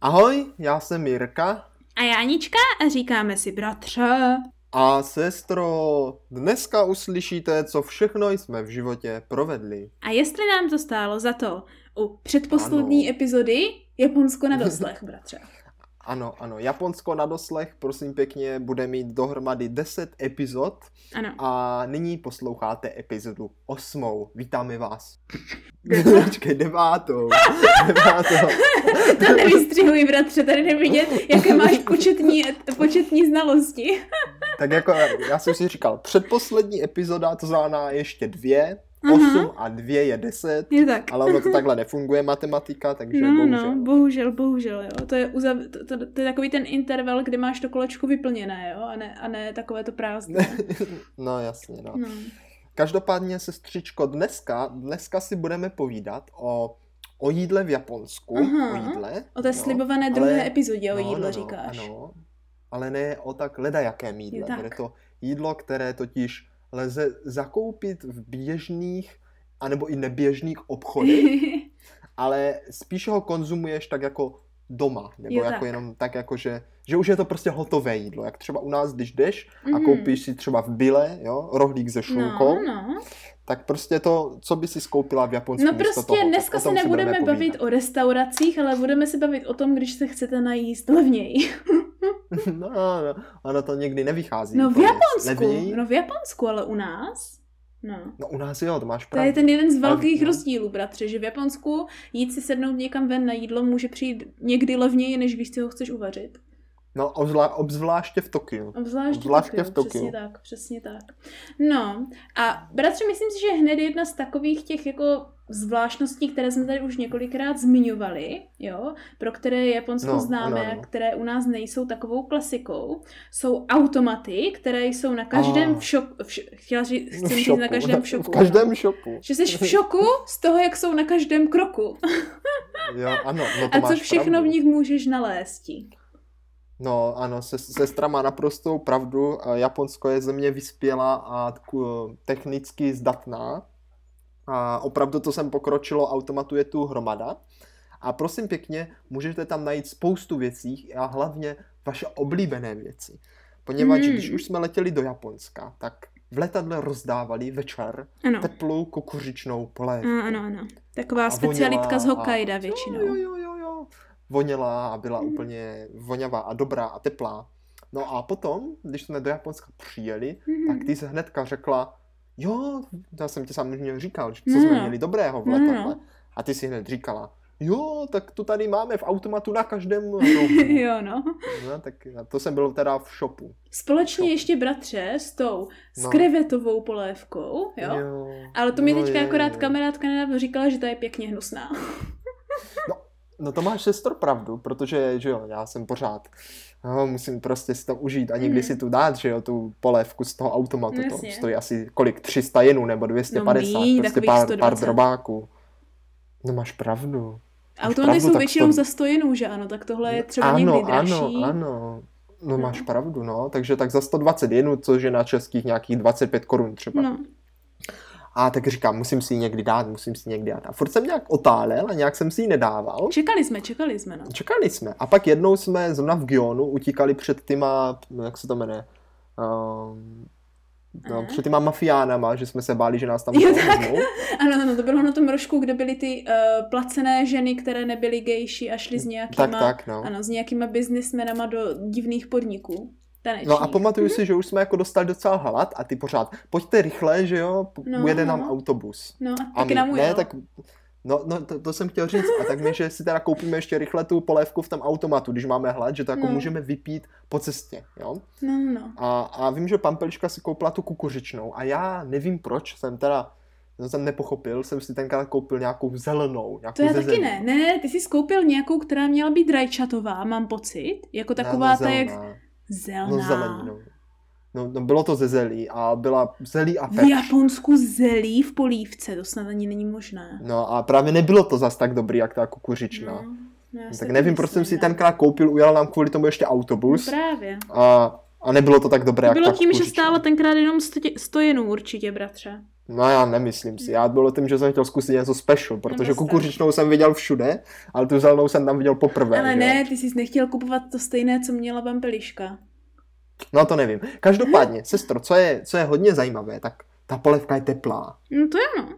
Ahoj, já jsem Jirka. A já Anička a říkáme si bratře. A sestro, dneska uslyšíte, co všechno jsme v životě provedli. A jestli nám to stálo za to u předposlední ano. epizody Japonsko na doslech, bratře. Ano, ano, Japonsko na doslech, prosím pěkně, bude mít dohromady 10 epizod. Ano. A nyní posloucháte epizodu osmou. Vítáme vás. Počkej, devátou. devátou. to nevystřihuj, bratře, tady nevidět, jaké máš početní, početní znalosti. tak jako, já jsem si říkal, předposlední epizoda, to znamená ještě dvě, Uh-huh. 8 a 2 je 10, je tak. ale ono to takhle nefunguje matematika, takže no, bohužel. No, bohužel, bohužel, jo. To je, uzav... to, to, to, je takový ten interval, kdy máš to kolečko vyplněné, jo, a ne, a ne takové to prázdné. no, jasně, no. no. Každopádně, sestřičko, dneska, dneska si budeme povídat o o jídle v Japonsku, uh-huh. o jídle. O té slibované druhé ale... epizodě o no, jídle no, no, říkáš. Ano, ale ne o tak ledajakém jídle. Je tak. Bude to jídlo, které totiž lze zakoupit v běžných anebo i neběžných obchodech, ale spíš ho konzumuješ tak jako doma, nebo jo, jako tak. jenom tak jako, že, že už je to prostě hotové jídlo, jak třeba u nás, když jdeš a mm. koupíš si třeba v byle, jo, rohlík se šunkou, no, no. tak prostě to, co by si skoupila v Japonsku No prostě toho, dneska se nebudeme bavit o restauracích, ale budeme se bavit o tom, když se chcete najíst levněji. no, no, ono to někdy nevychází. No v Japonsku, levněji. no v Japonsku, ale u nás... No. no u nás jo, to máš pravdu. To je ten jeden z velkých no. rozdílů, bratře, že v Japonsku jít si sednout někam ven na jídlo může přijít někdy levněji, než když si ho chceš uvařit. No, obzvlá, obzvláště v Tokiu. Obzvláště, obzvláště v Tokiu, přesně tak, přesně tak. No, a bratře, myslím si, že hned jedna z takových těch jako zvláštností, které jsme tady už několikrát zmiňovali, jo, pro které Japonsko no, známe, ano, ano. které u nás nejsou takovou klasikou, jsou automaty, které jsou na každém oh. v šoku, v, chtěla říct, chci říct na každém šoku. V každém no. šoku. Že jsi v šoku z toho, jak jsou na každém kroku. jo, ano, no to A co všechno pravdu. v nich můžeš nalézt. No ano, se, sestra má naprostou pravdu. Japonsko je země vyspělá a technicky zdatná. A opravdu to sem pokročilo, automatu je tu hromada. A prosím pěkně, můžete tam najít spoustu věcí a hlavně vaše oblíbené věci. Poněvadž mm. když už jsme letěli do Japonska, tak v letadle rozdávali večer ano. teplou kukuřičnou polévku. Ano, ano. Taková a specialitka z Hokkaido většinou. Jo, jo, jo, jo. Voněla a byla mm. úplně voňavá a dobrá a teplá. No a potom, když jsme do Japonska přijeli, mm. tak ty se hnedka řekla, jo, já jsem ti samozřejmě říkal, co no. jsme měli dobrého v no, letadle. No. A ty si hned říkala, jo, tak to tady máme v automatu na každém rohu. jo, no. no. tak to jsem byl teda v shopu. Společně shopu. ještě bratře s tou no. krevetovou polévkou, jo? jo Ale to mi no teďka je, akorát je. kamarádka nedávno říkala, že ta je pěkně hnusná. No, no to máš sestro pravdu, protože, že jo, já jsem pořád no, musím prostě si to užít a někdy mm. si tu dát, že jo, tu polévku z toho automatu, no, to stojí asi kolik, 300 jenů nebo 250, no, míň, prostě pár, pár drobáků. No máš pravdu. Automaty jsou většinou to... za 100 jenů, že ano, tak tohle je třeba ano, někdy dražší. Ano, ano, No, no máš pravdu, no. Takže tak za 120 jenů, což je na českých nějakých 25 korun třeba. No. A tak říkám, musím si ji někdy dát, musím si ji někdy dát. A furt jsem nějak otálel a nějak jsem si ji nedával. Čekali jsme, čekali jsme, no. Čekali jsme. A pak jednou jsme zrovna v Gionu utíkali před těma, jak se to jmenuje, um, No, před těma mafiánama, že jsme se báli, že nás tam jo, tak. Ano, ano, to bylo na tom rožku, kde byly ty uh, placené ženy, které nebyly gejší a šly s nějakýma, tak, tak, no. ano, s nějakýma biznismenama do divných podniků. Tanečních. No a pamatuju si, že už jsme jako dostali docela hlad a ty pořád, pojďte rychle, že jo, no, ujede no. nám autobus. No a, my, nám ne, tak No, no to, to, jsem chtěl říct. A tak my, že si teda koupíme ještě rychle tu polévku v tom automatu, když máme hlad, že to jako no. můžeme vypít po cestě, jo? No, no. A, a vím, že Pampelička si koupila tu kukuřičnou a já nevím proč, jsem teda to jsem nepochopil, jsem si tenkrát koupil nějakou zelenou. Nějakou to já taky ne. Ne, ty jsi koupil nějakou, která měla být rajčatová, mám pocit. Jako taková no, no, ta jak... Zelená. No zelení, no. No, no bylo to ze zelí a byla zelí a pepř. V Japonsku zelí v polívce, to snad ani není možné. No a právě nebylo to zas tak dobrý, jak ta kukuřičná. No, no, tak nevím, proč jsem si tenkrát koupil, ujel nám kvůli tomu ještě autobus. No právě. A, a nebylo to tak dobré, Bylo jak tím, že stálo tenkrát jenom 100 jenů určitě, bratře. No já nemyslím si. Já bylo tím, že jsem chtěl zkusit něco special, protože No, kukuřičnou jsem viděl všude, ale tu zelenou jsem tam viděl poprvé. Ale že? ne, ty jsi nechtěl kupovat to stejné, co měla Pampeliška. No to nevím. Každopádně, sestro, co je, co je hodně zajímavé, tak ta polévka je teplá. No to je no.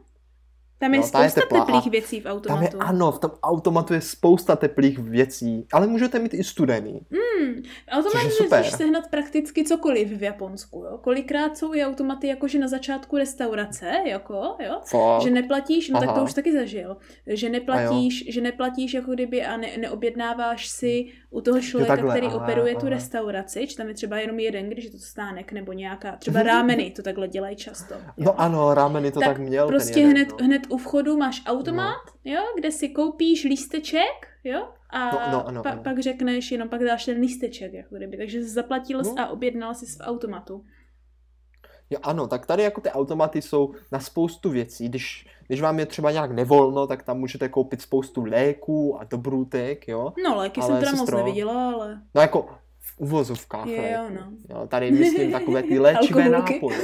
Tam je No, ta je spousta teplá teplých věcí v Tam automatu. je, ano, v tom automatu je spousta teplých věcí, ale můžete mít i studený. Hmm, automat Což je super. můžeš sehnat prakticky cokoliv v Japonsku. Jo? Kolikrát jsou i automaty jakože na začátku restaurace, jako, jo? Fakt. Že neplatíš, no tak to Aha. už taky zažil, že neplatíš, že neplatíš jako kdyby a ne, neobjednáváš si u toho člověka, takhle, který aha, operuje tu aha. restauraci, či tam je třeba jenom jeden, když je to stánek, nebo nějaká, třeba rámeny, to takhle dělají často. jo. No ano, rámeny to tak, tak měl. Prostě ten jeden, hned, no. hned u vchodu máš automat, jo, kde si koupíš lísteček, jo, a No, no, ano, pa, ano. pak řekneš, jenom pak dáš ten lísteček, jako kdyby, takže jsi zaplatil No. no. a objednal jsi v automatu. Jo, ano, tak tady jako ty automaty jsou na spoustu věcí. Když, když vám je třeba nějak nevolno, tak tam můžete koupit spoustu léků a dobrůtek, jo. No, léky Ale jsem teda sestro, moc neviděla, ale No jako v uvozovkách Jo, léků. no. Jo, tady myslím takové ty léčivé nápoje.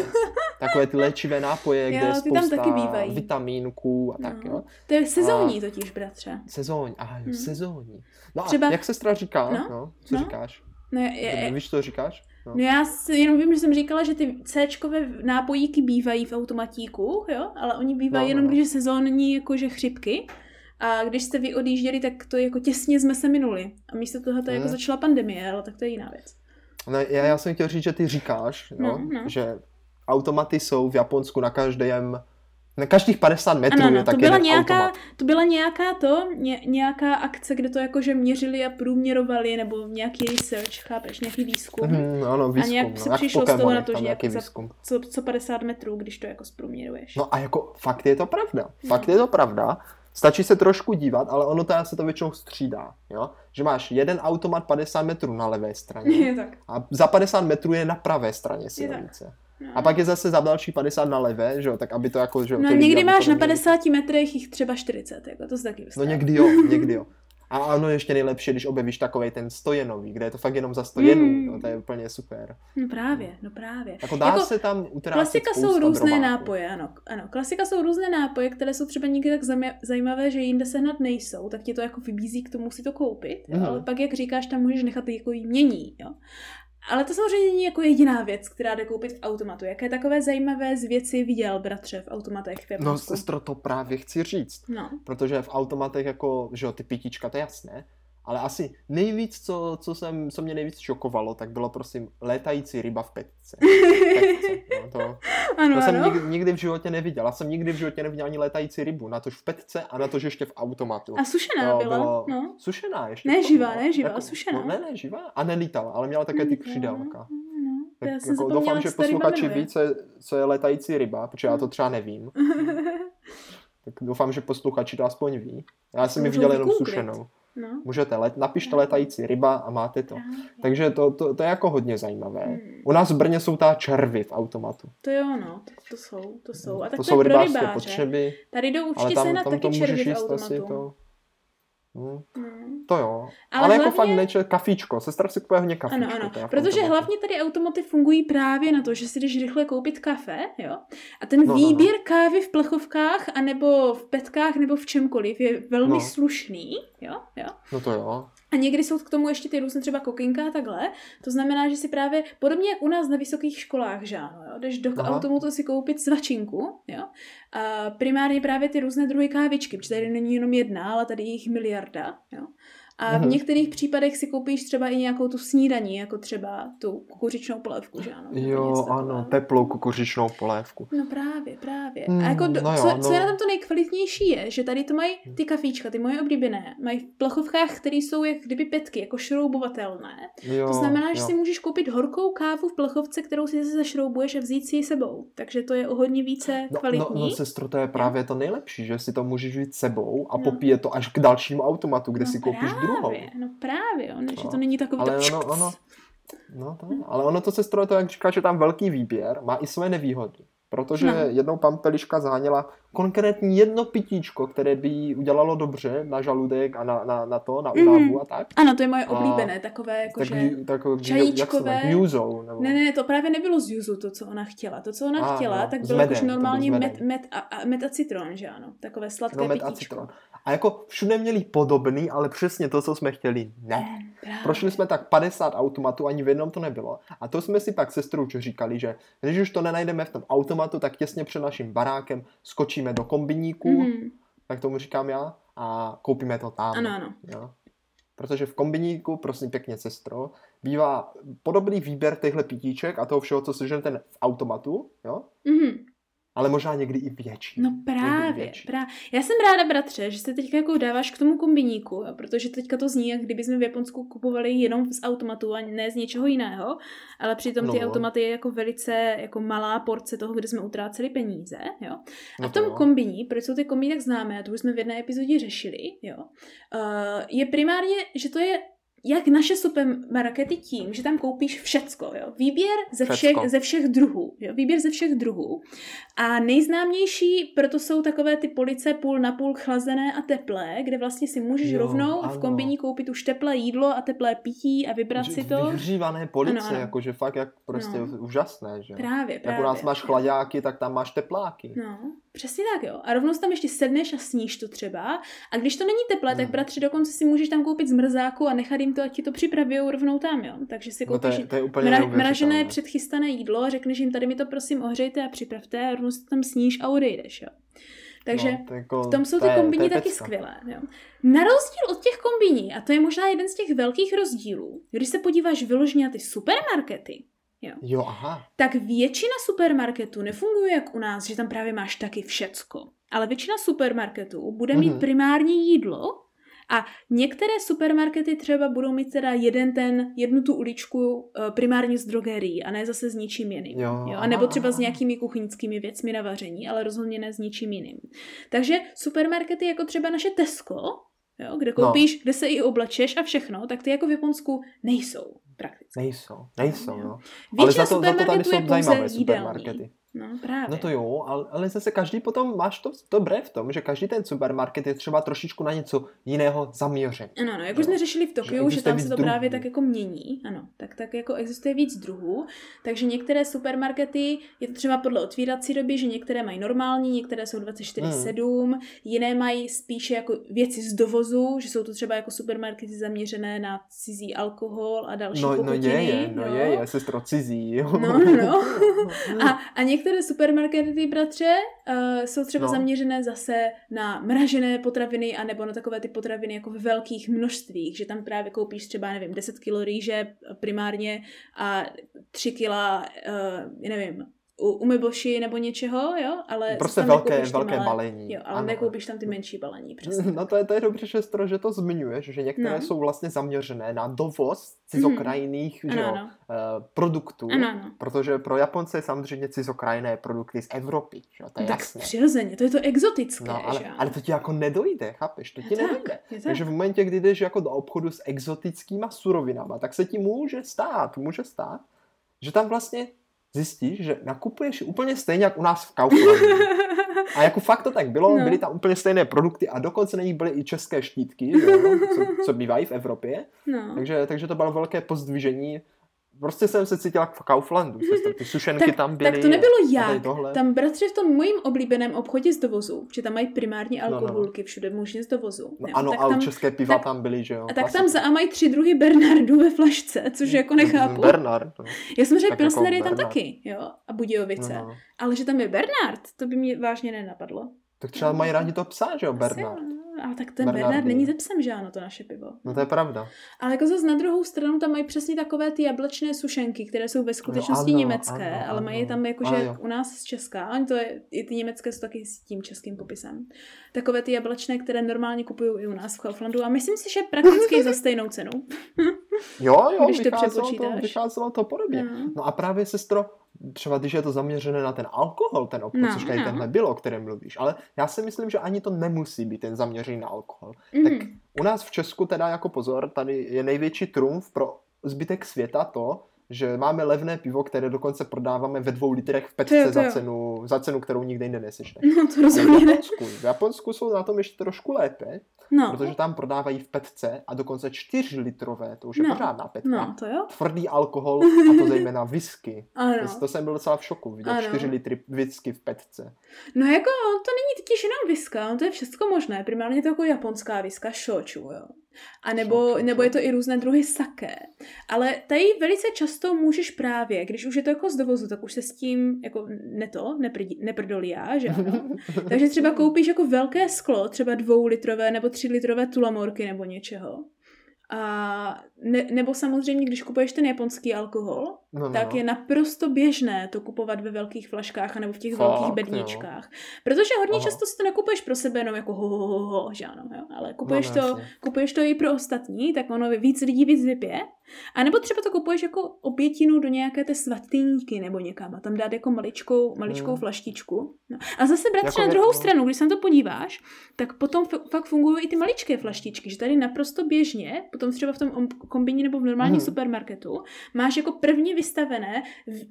Takové ty léčivé nápoje, kde Jo, je ty tam spousta taky bývají. vitamínků a tak, No. jo. to je sezónní totiž, bratře. Sezóň, aha, jo, Hmm. sezónní. No a Třeba- jak sestra říká, No, no, co no. říkáš? No, je, je, Víš, co říkáš? No. no já si jenom vím, že jsem říkala, že ty C-čkové nápojíky bývají v automatíku, jo, ale oni bývají No, no, jenom, no. když je sezónní jakože chřipky. A když jste vy odjížděli, tak to jako těsně jsme se minuli. A místo toho to jako Hmm. začala pandemie, ale tak to je jiná věc. No, já, já jsem chtěl říct, že ty říkáš, jo, No, no. že automaty jsou v Japonsku na každém, na každých 50 metrů Ano, je ano, tak to byla, nějaká, automat. to byla nějaká to, ně, nějaká akce, kde to jakože měřili a průměrovali, nebo nějaký research, chápeš, nějaký výzkum. Mhm, ano, výzkum, nějak se no, jak v přišlo z toho na to, že nějaký jak za-. Co, co 50 metrů, když to jako zprůměruješ. No a jako fakt je to pravda. Fakt No. je to pravda. Stačí se trošku dívat, ale ono to se to většinou střídá. Jo? Že máš jeden automat 50 metrů na levé straně Je tak. a za 50 metrů je na pravé straně silnice. No. A pak je zase za další 50 na levé, že jo, tak aby to jako, že jo, No někdy máš na neměli- 50 metrech jich třeba 40, jako to se taky No stane. někdy jo, někdy jo. A ano, ještě nejlepší, když objevíš takovej ten stojenový, kde je to fakt jenom za 100 jenů, Mm. no, to je úplně super. No právě, no právě. Jako dá Jako se tam utrácet Klasika jsou různé drobáků. nápoje, ano. ano. Klasika jsou různé nápoje, které jsou třeba někdy tak zajímavé, že jinde sehnat nejsou, tak tě to jako vybízí k tomu si to koupit, jo? Mhm. ale pak, jak říkáš, tam můžeš nechat jako jmění, jo. Ale to samozřejmě není jako jediná věc, která jde koupit v automatu. Jaké takové zajímavé z věci viděl, bratře, v automatech v No, sestro, to právě chci říct. no. Protože v automatech jako, že jo, ty pitíčka, to je jasné, ale asi nejvíc, co, co, jsem, co mě nejvíc šokovalo, tak bylo prosím létající ryba v petce. petce no, to, ano, to jsem ano. nikdy, nikdy v životě neviděl. Já jsem nikdy v životě neviděl ani létající rybu, na tož v petce a na tož ještě v automatu. A sušená To byla, bylo no. Sušená ještě. Ne k tomu, živá, no. ne živá, sušená. No, ne, ne, živá. A nelítala, ale měla také ty Mm, křidelka. No, no. Tak Já jsem jako doufám, že posluchači ví, co je, co je létající ryba, protože já to třeba nevím. Tak doufám, že posluchači to aspoň ví. Já jsem ji viděl jenom sušenou. No. Můžete, let, napište No. letající ryba a máte to. Právě. Takže to, to, to je jako hodně zajímavé. Hmm. U nás v Brně jsou ta červy v automatu. To jo, no, to, to jsou, to jsou. A tak to to, jsou rybářské potřeby, Tady jdou ale určitě tam, sehnat tam taky to červy v automatu. asi to. Hmm, Hmm. to jo. Ale, Ale jako hlavně- fakt neče, kafíčko. Sestra si kupuje hodně kafíčko. Ano, ano, protože hlavně tady automaty fungují právě na to, že si jdeš rychle koupit kafe, jo, a ten No, no, no. výběr kávy v plechovkách, anebo v petkách, nebo v čemkoliv je velmi No. slušný, jo, jo. No to jo. A někdy jsou k tomu ještě ty různé třeba kokinka a takhle. To znamená, že si právě, podobně jak u nás na vysokých školách, že jo, jdeš do Aha. automatu si koupit svačinku, jo. A primárně právě ty různé druhy kávičky, protože tady není jenom jedna, ale tady je jich miliarda, jo. A v Mhm. některých případech si koupíš třeba i nějakou tu snídaní, jako třeba tu kukuřičnou polévku, že ano. Jo, ano, teplou kukuřičnou polévku. No právě, právě. Hmm, a jako do, no jo, co, no. co je na tom to nejkvalitnější je, že tady to mají ty kafíčka, ty moje oblíbené, mají v plechovkách, které jsou jak kdyby petky, jako šroubovatelné. Jo, To znamená, že jo. si můžeš koupit horkou kávu v plechovce, kterou si zase zašroubuješ a vzít si ji sebou. Takže to je o hodně více No, no, kvalitní. no, sestro, to je právě to nejlepší, že si to můžeš vzít sebou a No. popije to až k dalšímu automatu, kde no si koupíš právě, druhou. No právě, on, že No. to není takový Ale to ono, ono, no to, ale ono to sestro, to jak říká, že tam velký výběr, má i své nevýhody. Protože no. jednou pampeliška záněla konkrétní jedno pitíčko, které by jí udělalo dobře na žaludek a na, na, na to, na únavu mm. a tak. Ano, to je moje oblíbené, a takové jakože tak, takové, čajíčkové. Jak se juzou, nebo... Ne, ne, to právě nebylo z juzu, to, co ona chtěla. To, co ona a, chtěla, no, tak bylo už normálně med, med, a, a, med a citron, že ano? Takové sladké no, med pitíčko. A, citron. A jako všude měli podobný, ale přesně to, co jsme chtěli, ne. Právě. Prošli jsme tak 50 automatů, ani v jednom to nebylo. A to jsme si pak sestrou říkali, že když už to nenajdeme v tom automatu, tak těsně před naším barákem skočíme do kombiníku, mm-hmm. tak tomu říkám já, a koupíme to tam. Ano, ano. Jo? Protože v kombiníku, prosím pěkně, sestro, bývá podobný výběr těchto pitíček a toho všeho, co seženete v automatu, jo? Mm-hmm ale možná někdy i větší. No právě, větší. právě. Já jsem ráda, bratře, že se teďka jako dáváš k tomu kombiníku, protože teďka to zní, jak kdyby jsme v Japonsku kupovali jenom z automatu a ne z něčeho jiného, ale přitom ty no. automaty je jako velice jako malá porce toho, kde jsme utráceli peníze, jo. A no v tom kombiní, proč jsou ty kombíny tak známé, a to už jsme v jedné epizodě řešili, jo, uh, je primárně, že to je jak naše supermarkety tím, že tam koupíš všecko, jo. Výběr ze všech, ze všech druhů, jo. Výběr ze všech druhů. A nejznámější proto jsou takové ty police půl na půl chlazené a teplé, kde vlastně si můžeš jo, rovnou ano. v kombiní koupit už teplé jídlo a teplé pití a vybrat že, si to. Vyhřívané police, ano, ano. jakože fakt jak prostě no. úžasné, že? Právě, právě. Jak u nás máš chladáky, tak tam máš tepláky. No, přesně tak, jo. A rovnou tam ještě sedneš a sníš to třeba. A když to není teplé, hmm. tak bratři dokonce si můžeš tam koupit zmrzáku a nechat jim to, ať ti to připraví rovnou tam, jo. Takže si koupíš no to je, to je mra- mražené předchystané jídlo a řekneš jim, tady mi to prosím ohřejte a připravte a rovnou si tam sníš a odejdeš, jo. Takže no, jako, v tom jsou ty kombiní taky skvělé. Jo. Na rozdíl od těch kombiní, a to je možná jeden z těch velkých rozdílů, když se podíváš vyloženě na ty supermarkety, jo, jo aha. tak většina supermarketů nefunguje jak u nás, že tam právě máš taky všecko. Ale většina supermarketů bude mít mm-hmm. primární jídlo, a některé supermarkety třeba budou mít teda jeden ten, jednu tu uličku eh, primárně z drogerií a ne zase s ničím jiným. Jo. Jo? A nebo třeba s nějakými kuchyňskými věcmi na vaření, ale rozhodně ne s ničím jiným. Takže supermarkety jako třeba naše Tesco, jo, kde no. koupíš, no. kde se i oblečeš a všechno, tak ty jako v Japonsku nejsou prakticky. Nejsou, nejsou, no. Ale za to, za to tady jsou zajímavé supermarkety. No, právě. No to jo, ale, ale zase každý potom máš to dobré v tom, že každý ten supermarket je třeba trošičku na něco jiného zaměřen. Ano, no, jak už jsme řešili v Tokiu, že, že tam se to druhů. právě tak jako mění, ano, tak, tak jako existuje víc druhů, takže některé supermarkety, je to třeba podle otvírací doby, že některé mají normální, některé jsou 24-7, hmm. jiné mají spíše jako věci z dovozu, že jsou to třeba jako supermarkety zaměřené na cizí alkohol a další no, No je, je, no je, je, sestro cizí, jo. No, no, no. a, a některé některé supermarkety, bratře, uh, jsou třeba no. zaměřené zase na mražené potraviny, anebo na takové ty potraviny jako ve velkých množstvích, že tam právě koupíš třeba, nevím, 10 kilo rýže primárně a 3 kila, uh, nevím, u umyboši nebo něčeho, jo, ale prostě velké, velké malé, balení. Jo, ale ano. nekoupíš tam ty menší balení, přesně. No to je, to je dobře, šestro, že to zmiňuješ, že některé no. jsou vlastně zaměřené na dovoz cizokrajných mm. že ano, jo, ano. Uh, produktů, ano, ano. protože pro Japonce je samozřejmě cizokrajné produkty z Evropy, že jo, to je tak jasné. přirozeně, to je to exotické, no, ale, že ale to ti jako nedojde, chápeš, to ti je nedojde. Tak, Takže v momentě, kdy jdeš jako do obchodu s exotickýma surovinama, tak se ti může stát, může stát, že tam vlastně zjistíš, že nakupuješ úplně stejně, jak u nás v Kauflandu. A jako fakt to tak bylo, no. byly tam úplně stejné produkty a dokonce na nich byly i české štítky, co, co bývají v Evropě. No. Takže, takže to bylo velké pozdvižení Prostě jsem se cítila v Kauflandu, sestra. Ty sušenky tak, tam byly. Tak to nebylo jak. Tam bratře v tom mojím oblíbeném obchodě z dovozu, že tam mají primární alkoholky no, no. všude možně z dovozu. No, ano, ale tam, české piva tak, tam byly, že jo. A tak tam za a mají tři druhy Bernardu ve flašce, což jako nechápu. Bernard. No. Já jsem řekl, Pilsner jako je tam taky, jo, a Budějovice. No, no. Ale že tam je Bernard, to by mě vážně nenapadlo. Tak třeba mají rádi to psa, že jo, Bernard. Asi, ale tak ten Bernard, Bernard není ze psem, že ano, to naše pivo. No to je pravda. Ale jako zase na druhou stranu tam mají přesně takové ty jablečné sušenky, které jsou ve skutečnosti no, ano, německé, ano, ale mají tam jakože u nás z Česka. Oni to je, i ty německé jsou taky s tím českým popisem. Takové ty jablečné, které normálně kupují i u nás v Kauflandu a myslím si, že prakticky za stejnou cenu. jo, jo, Když vycházelo, to, to, vycházelo to podobně. No. no a právě sestro, třeba když je to zaměřené na ten alkohol, ten obchod, no, což tady no. tenhle bylo, o kterém mluvíš, ale já si myslím, že ani to nemusí být ten zaměřený na alkohol. Mm. Tak u nás v Česku teda jako pozor, tady je největší trumf pro zbytek světa to, že máme levné pivo, které dokonce prodáváme ve dvou litrech v petce to, to za, cenu, za cenu, kterou nikde jinde neseš. No to rozumím. V Japonsku, v Japonsku jsou na tom ještě trošku lépe, no. protože tam prodávají v petce a dokonce 4 litrové, to už je no. pořádná petka. No, to jo. Tvrdý alkohol a to zejména whisky. Ano. To, to jsem byl docela v šoku, vidět. 4 litry whisky v petce. No jako to není totiž jenom whisky, to je všechno možné, primárně to jako japonská whisky, shochu, jo. A nebo, nebo je to i různé druhy saké. Ale tady velice často můžeš právě, když už je to jako z dovozu, tak už se s tím jako ne to, neprdolí že ano? Takže třeba koupíš jako velké sklo, třeba dvoulitrové nebo tři litrové tulamorky nebo něčeho. A ne, nebo samozřejmě, když kupuješ ten japonský alkohol, no, no. tak je naprosto běžné to kupovat ve velkých flaškách nebo v těch Fakt, velkých bedničkách. Jo. Protože hodně Aha. často si to nekupuješ pro sebe jenom jako ho, ho, ho, ho že ano, jo? ale kupuješ, no, to, kupuješ to i pro ostatní, tak ono víc lidí víc vypije. A nebo třeba to kupuješ jako obětinu do nějaké té svatýníky nebo někam a tam dát jako maličkou, maličkou hmm. flaštičku. No. A zase bratře jako na druhou jako... stranu, když se na to podíváš, tak potom f- fakt fungují i ty maličké flaštičky, že tady naprosto běžně, potom třeba v tom kombině nebo v normálním hmm. supermarketu, máš jako první vystavené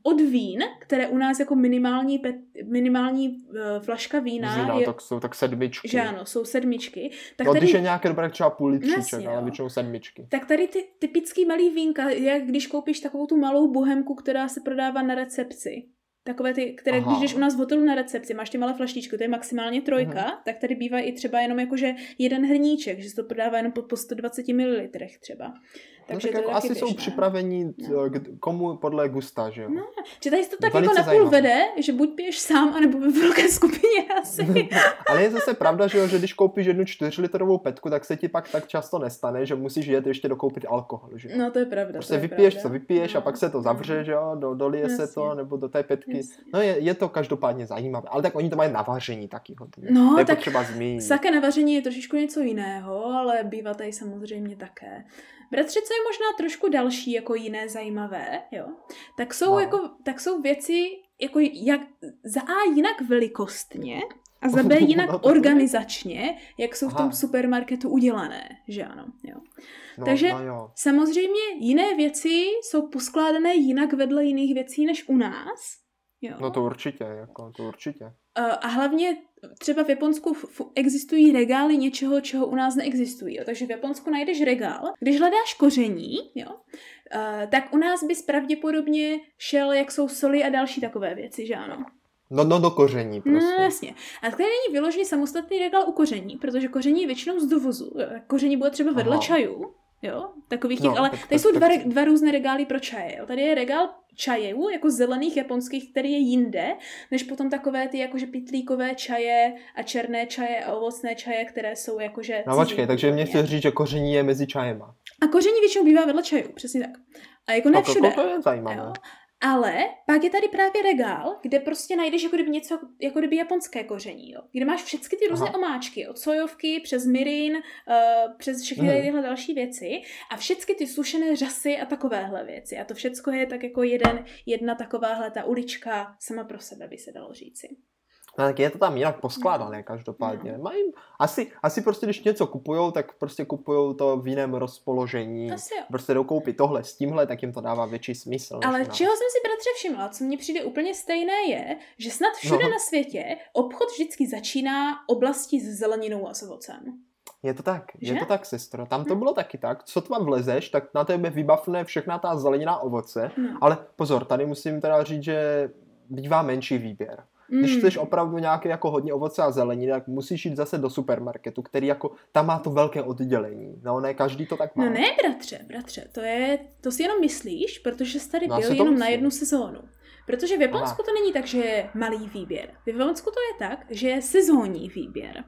od vín, které u nás jako minimální, pet, minimální uh, flaška vína. Vína, je, tak jsou tak sedmičky. Že ano, jsou sedmičky. Tak no, tady, když je nějaké dobré třeba půl litříček, ale většinou sedmičky. Tak tady ty typický malý vínka, jak když koupíš takovou tu malou bohemku, která se prodává na recepci. Takové ty, které Aha. když jdeš u nás v hotelu na recepci, máš ty malé flaštičky, to je maximálně trojka, Aha. tak tady bývá i třeba jenom jakože jeden hrníček, že se to prodává jenom po, po 120 ml třeba. Takže no, tak jako asi běžné. jsou připraveni no. komu podle gusta, že jo? No, že tady to tak Velice jako napůl vede, že buď piješ sám, anebo ve velké skupině asi. Ale je zase pravda, že, jo, že když koupíš jednu čtyřlitrovou petku, tak se ti pak tak často nestane, že musíš jet ještě dokoupit alkohol, že No to je pravda. Prostě je vypiješ, pravda. co vypiješ no. a pak se to zavře, že jo, do, dolije Jasně. se to, nebo do té petky. Jasně. No je, je, to každopádně zajímavé, ale tak oni to mají na vaření taky hodně. No, je tak potřeba zmínit. Sake na vaření je trošičku něco jiného, ale bývá tady samozřejmě také. Bratře, co je možná trošku další jako jiné zajímavé, jo, tak jsou, no. jako, tak jsou věci jako jak, za A jinak velikostně a za B jinak no, organizačně, jak jsou Aha. v tom supermarketu udělané, že ano, jo. No, Takže no jo. samozřejmě jiné věci jsou poskládané jinak vedle jiných věcí než u nás, Jo. No to určitě, jako, to určitě. A hlavně třeba v Japonsku existují regály něčeho, čeho u nás neexistují. Jo. Takže v Japonsku najdeš regál. Když hledáš koření, jo, uh, tak u nás bys pravděpodobně šel, jak jsou soli a další takové věci, že ano? No, no do koření, no, prostě. No, jasně. A tady není vyložený samostatný regál u koření, protože koření je většinou z dovozu. Koření bude třeba vedle Aha. čajů, jo, takových těch, no, ale tak, tady tak, jsou dva, tak, dva různé regály pro čaje, jo. Tady je regál čajů, jako zelených japonských, který je jinde, než potom takové ty jakože pitlíkové čaje a černé čaje a ovocné čaje, které jsou jakože... No počkej, takže mě chci říct, že koření je mezi čajema. A koření většinou bývá vedle čajů, přesně tak. A jako ne všude. To, to je zajímavé. Jo. Ale pak je tady právě regál, kde prostě najdeš jako kdyby něco, jako kdyby japonské koření, jo? kde máš všechny ty různé Aha. omáčky, od sojovky přes mirin, uh, přes všechny hmm. tyhle další věci a všechny ty sušené řasy a takovéhle věci. A to všecko je tak jako jeden, jedna takováhle ta ulička sama pro sebe, by se dalo říci. No, tak je to tam jinak poskládané každopádně. No. Mají, asi, asi prostě, když něco kupujou, tak prostě kupujou to v jiném rozpoložení. Asi jo. Prostě dokoupí tohle s tímhle, tak jim to dává větší smysl. Ale čeho jsem si bratře všimla, co mně přijde úplně stejné je, že snad všude no. na světě obchod vždycky začíná oblasti s zeleninou a s ovocem. Je to tak, že? je to tak, sestro. Tam to hm. bylo taky tak. Co tam vlezeš, tak na tebe vybavne všechna ta zelenina ovoce. Hm. Ale pozor, tady musím teda říct, že bývá menší výběr. Mm. Když chceš opravdu nějaké jako hodně ovoce a zeleniny, tak musíš jít zase do supermarketu, který jako, tam má to velké oddělení. No ne, každý to tak má. No ne, bratře, bratře, to je, to si jenom myslíš, protože jsi tady no, byl jenom myslím. na jednu sezónu. Protože v Japonsku Aha. to není tak, že je malý výběr. V Japonsku to je tak, že je sezónní výběr.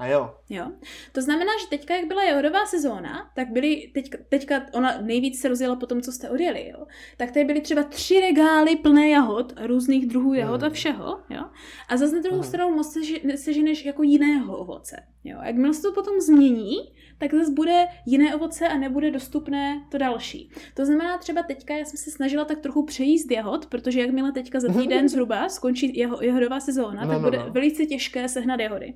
A jo. Jo. To znamená, že teďka, jak byla jahodová sezóna, tak byly, teďka, teďka ona nejvíc se rozjela po tom, co jste odjeli, jo. Tak tady byly třeba tři regály plné jahod, různých druhů jahod hmm. a všeho, jo. A zase na druhou hmm. stranu moc seženeš jako jiného ovoce, jo. Jakmile se to potom změní, tak zase bude jiné ovoce a nebude dostupné to další. To znamená třeba teďka, já jsem se snažila tak trochu přejíst jahod, protože jakmile teďka za týden zhruba skončí jeho, jahodová sezóna, no, tak no, bude no. velice těžké sehnat jahody.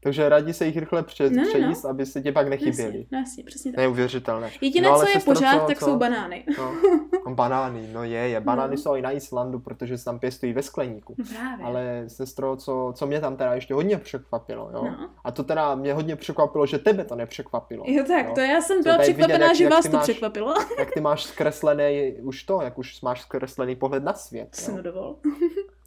Takže radí se jich rychle před, no, no, přejíst, no. aby se tě pak nechyběli. Jasně, jasně, přesně tak. Neuvěřitelné. Jediné, no, co je pořád, co, tak co? jsou banány. No, no, banány, no je, je. Banány no. jsou i na Islandu, protože se tam pěstují ve skleníku. No právě. Ale sestro, co, co mě tam teda ještě hodně překvapilo, jo? No. A to teda mě hodně překvapilo, že tebe to nepřekvapilo. Jo tak, jo? to já jsem byla překvapená, vidět, že vás to máš, překvapilo. jak ty máš zkreslený už to, jak už máš zkreslený pohled na svět. Jsem dovol.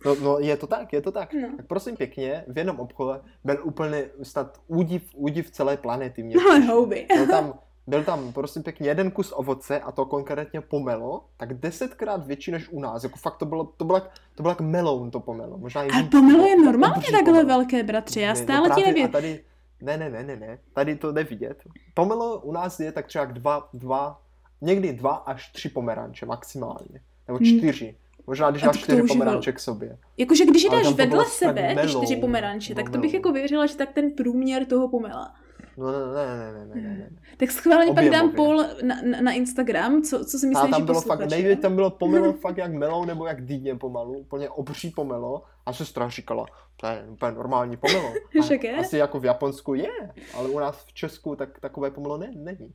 No, no, je to tak, je to tak. No. Tak prosím pěkně, v jednom obchodě byl úplně snad údiv, údiv celé planety. Mě no, houby. Byl tam, byl tam prosím pěkně jeden kus ovoce a to konkrétně pomelo, tak desetkrát větší než u nás. Jako fakt to bylo, to bylo, to bylo jak meloun to pomelo. Možná a pomelo je normálně takhle pomelo. velké, bratře, já stále no, ti nevím. tady, ne, ne, ne, ne, ne, tady to nevidět. Pomelo u nás je tak třeba dva, dva, někdy dva až tři pomeranče maximálně. Nebo hmm. čtyři. Hmm. Možná, když máš čtyři pomeranče k sobě. Jakože když jdeš vedle sebe ty čtyři pomeranče, tak to bych jako věřila, že tak ten průměr toho pomela. No ne, ne, ne, ne, ne, ne. Tak schválně pak dám pol na, na, Instagram, co, co si myslíš, tam bylo fakt, nejvíc tam bylo pomelo fakt jak melou nebo jak dýně pomalu, úplně obří pomelo a sestra říkala, to je úplně normální pomelo. Asi jako v Japonsku je, ale u nás v Česku tak takové pomelo ne, není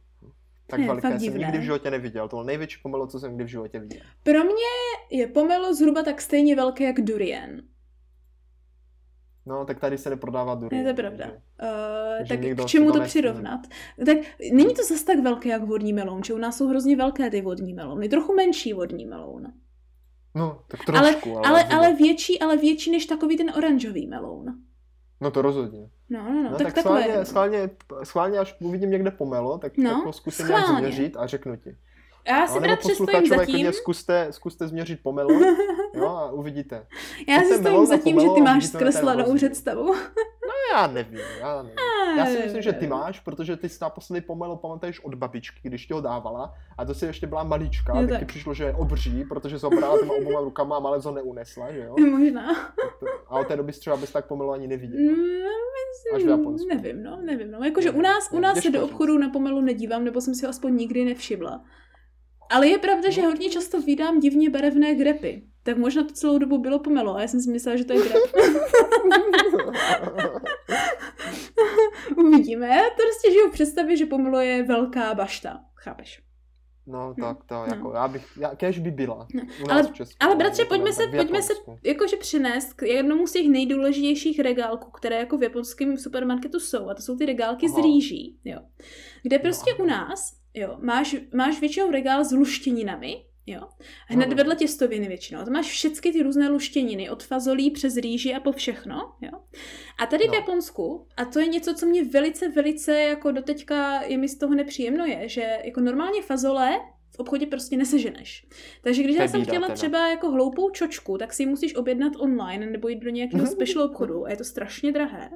tak je, veliké jsem divné. nikdy v životě neviděl. To bylo největší pomelo, co jsem kdy v životě viděl. Pro mě je pomelo zhruba tak stejně velké jak durian. No, tak tady se neprodává durian. Je to pravda. Uh, tak k čemu to přirovnat? Tak není to zase tak velké jak vodní meloun, že u nás jsou hrozně velké ty vodní melouny. Trochu menší vodní meloun. No, tak trošku. Ale, ale, ale, ale větší, ale větší než takový ten oranžový meloun. No to rozhodně. No, no, no, no tak, tak schválně, schválně, schválně, až uvidím někde pomelo, tak no, jako zkusím schválně. nějak změřit a řeknu ti. Já si teda přestojím zatím. Zkuste, zkuste změřit pomelo no, a uvidíte. Já si stojím zatím, že ty máš zkreslenou představu. No já nevím, já nevím. Já si myslím, že ty máš, protože ty jsi naposledy pomelo pamatuješ od babičky, když ti ho dávala a to si ještě byla malička, tak, tak ti přišlo, že je obří, protože se ho brala těma oboma rukama a malec ho neunesla, že jo? Možná. A od té doby třeba bys tak pomelo ani neviděl. Mm, Až v Japonsku. Nevím, no, nevím, no. Jakože u nás, u nás se do obchodu na pomelu nedívám, nebo jsem si ho aspoň nikdy nevšimla. Ale je pravda, že hodně často vydám divně barevné grepy. Tak možná to celou dobu bylo pomelo a já jsem si myslela, že to je grep. Uvidíme. To prostě žiju v představě, že pomelo je velká bašta. Chápeš? No, tak to, no. jako, já bych, já, kež by byla. No. ale, Česku, ale bratře, pojďme se, pojďme se jakože přinést k jednomu z těch nejdůležitějších regálků, které jako v japonském supermarketu jsou, a to jsou ty regálky Aha. z rýží, jo. Kde prostě no. u nás Jo, máš, máš většinou regál s luštěninami, jo. Hned no. vedle těstoviny většinou. To máš všechny ty různé luštěniny, od fazolí přes rýži a po všechno, jo. A tady no. v Japonsku, a to je něco, co mě velice, velice jako doteďka je mi z toho nepříjemno je, že jako normálně fazole v obchodě prostě neseženeš. Takže když já jsem chtěla třeba jako hloupou čočku, tak si ji musíš objednat online nebo jít do nějakého special obchodu a je to strašně drahé.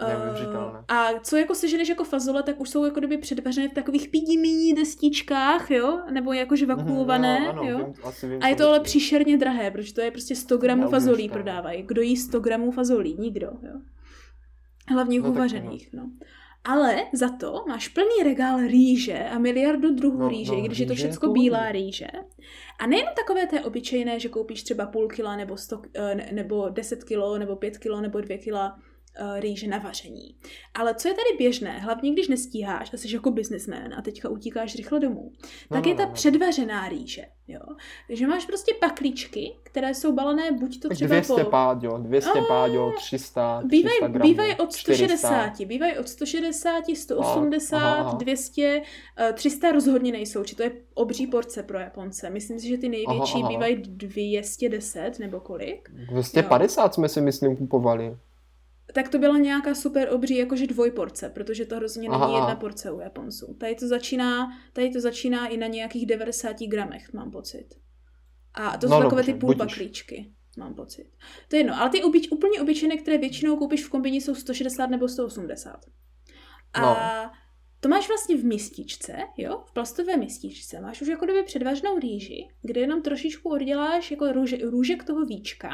Uh, a co jako seženeš jako fazole, tak už jsou jako doby předvařené v takových pídí destičkách, jo? Nebo jakože mhm, vakuované, no, ano, jo? Vím, asi vím, a je to ale příšerně drahé, protože to je prostě 100 gramů fazolí prodávají. Kdo jí 100 gramů fazolí? Nikdo, jo? Hlavně no, uvařených, no. Ale za to máš plný regál rýže a miliardu druhů no, rýže, no, když je to všechno bílá rýže. A nejenom takové té obyčejné, že koupíš třeba půl kila nebo, 100, eh, nebo 10 kilo nebo 5 kilo nebo 2 kila rýže na vaření. Ale co je tady běžné, hlavně když nestíháš a jsi jako businessman a teďka utíkáš rychle domů, no, tak no, je ta no, no. předvařená rýže. Jo? Takže máš prostě paklíčky, které jsou balené buď to třeba 200 po... páďo, 200 a... páďo, 300, bývaj, 300 gramů, Bývají od 160, 400. bývají od 160, 180, aha, aha. 200, uh, 300 rozhodně nejsou, či to je obří porce pro Japonce. Myslím si, že ty největší aha, aha. bývají 210 nebo kolik. 250 jo. jsme si myslím kupovali tak to byla nějaká super obří jakože dvojporce, protože to hrozně není jedna porce u Japonců. Tady to začíná, tady to začíná i na nějakých 90 gramech, mám pocit. A to jsou no, takové dobře, ty půlpaklíčky, mám pocit. To je jedno, ale ty obyč, úplně obyčejné, které většinou koupíš v kombini, jsou 160 nebo 180. A no to máš vlastně v mističce, jo, v plastové mističce. Máš už jako kdyby předvažnou rýži, kde jenom trošičku odděláš jako růže, růžek toho víčka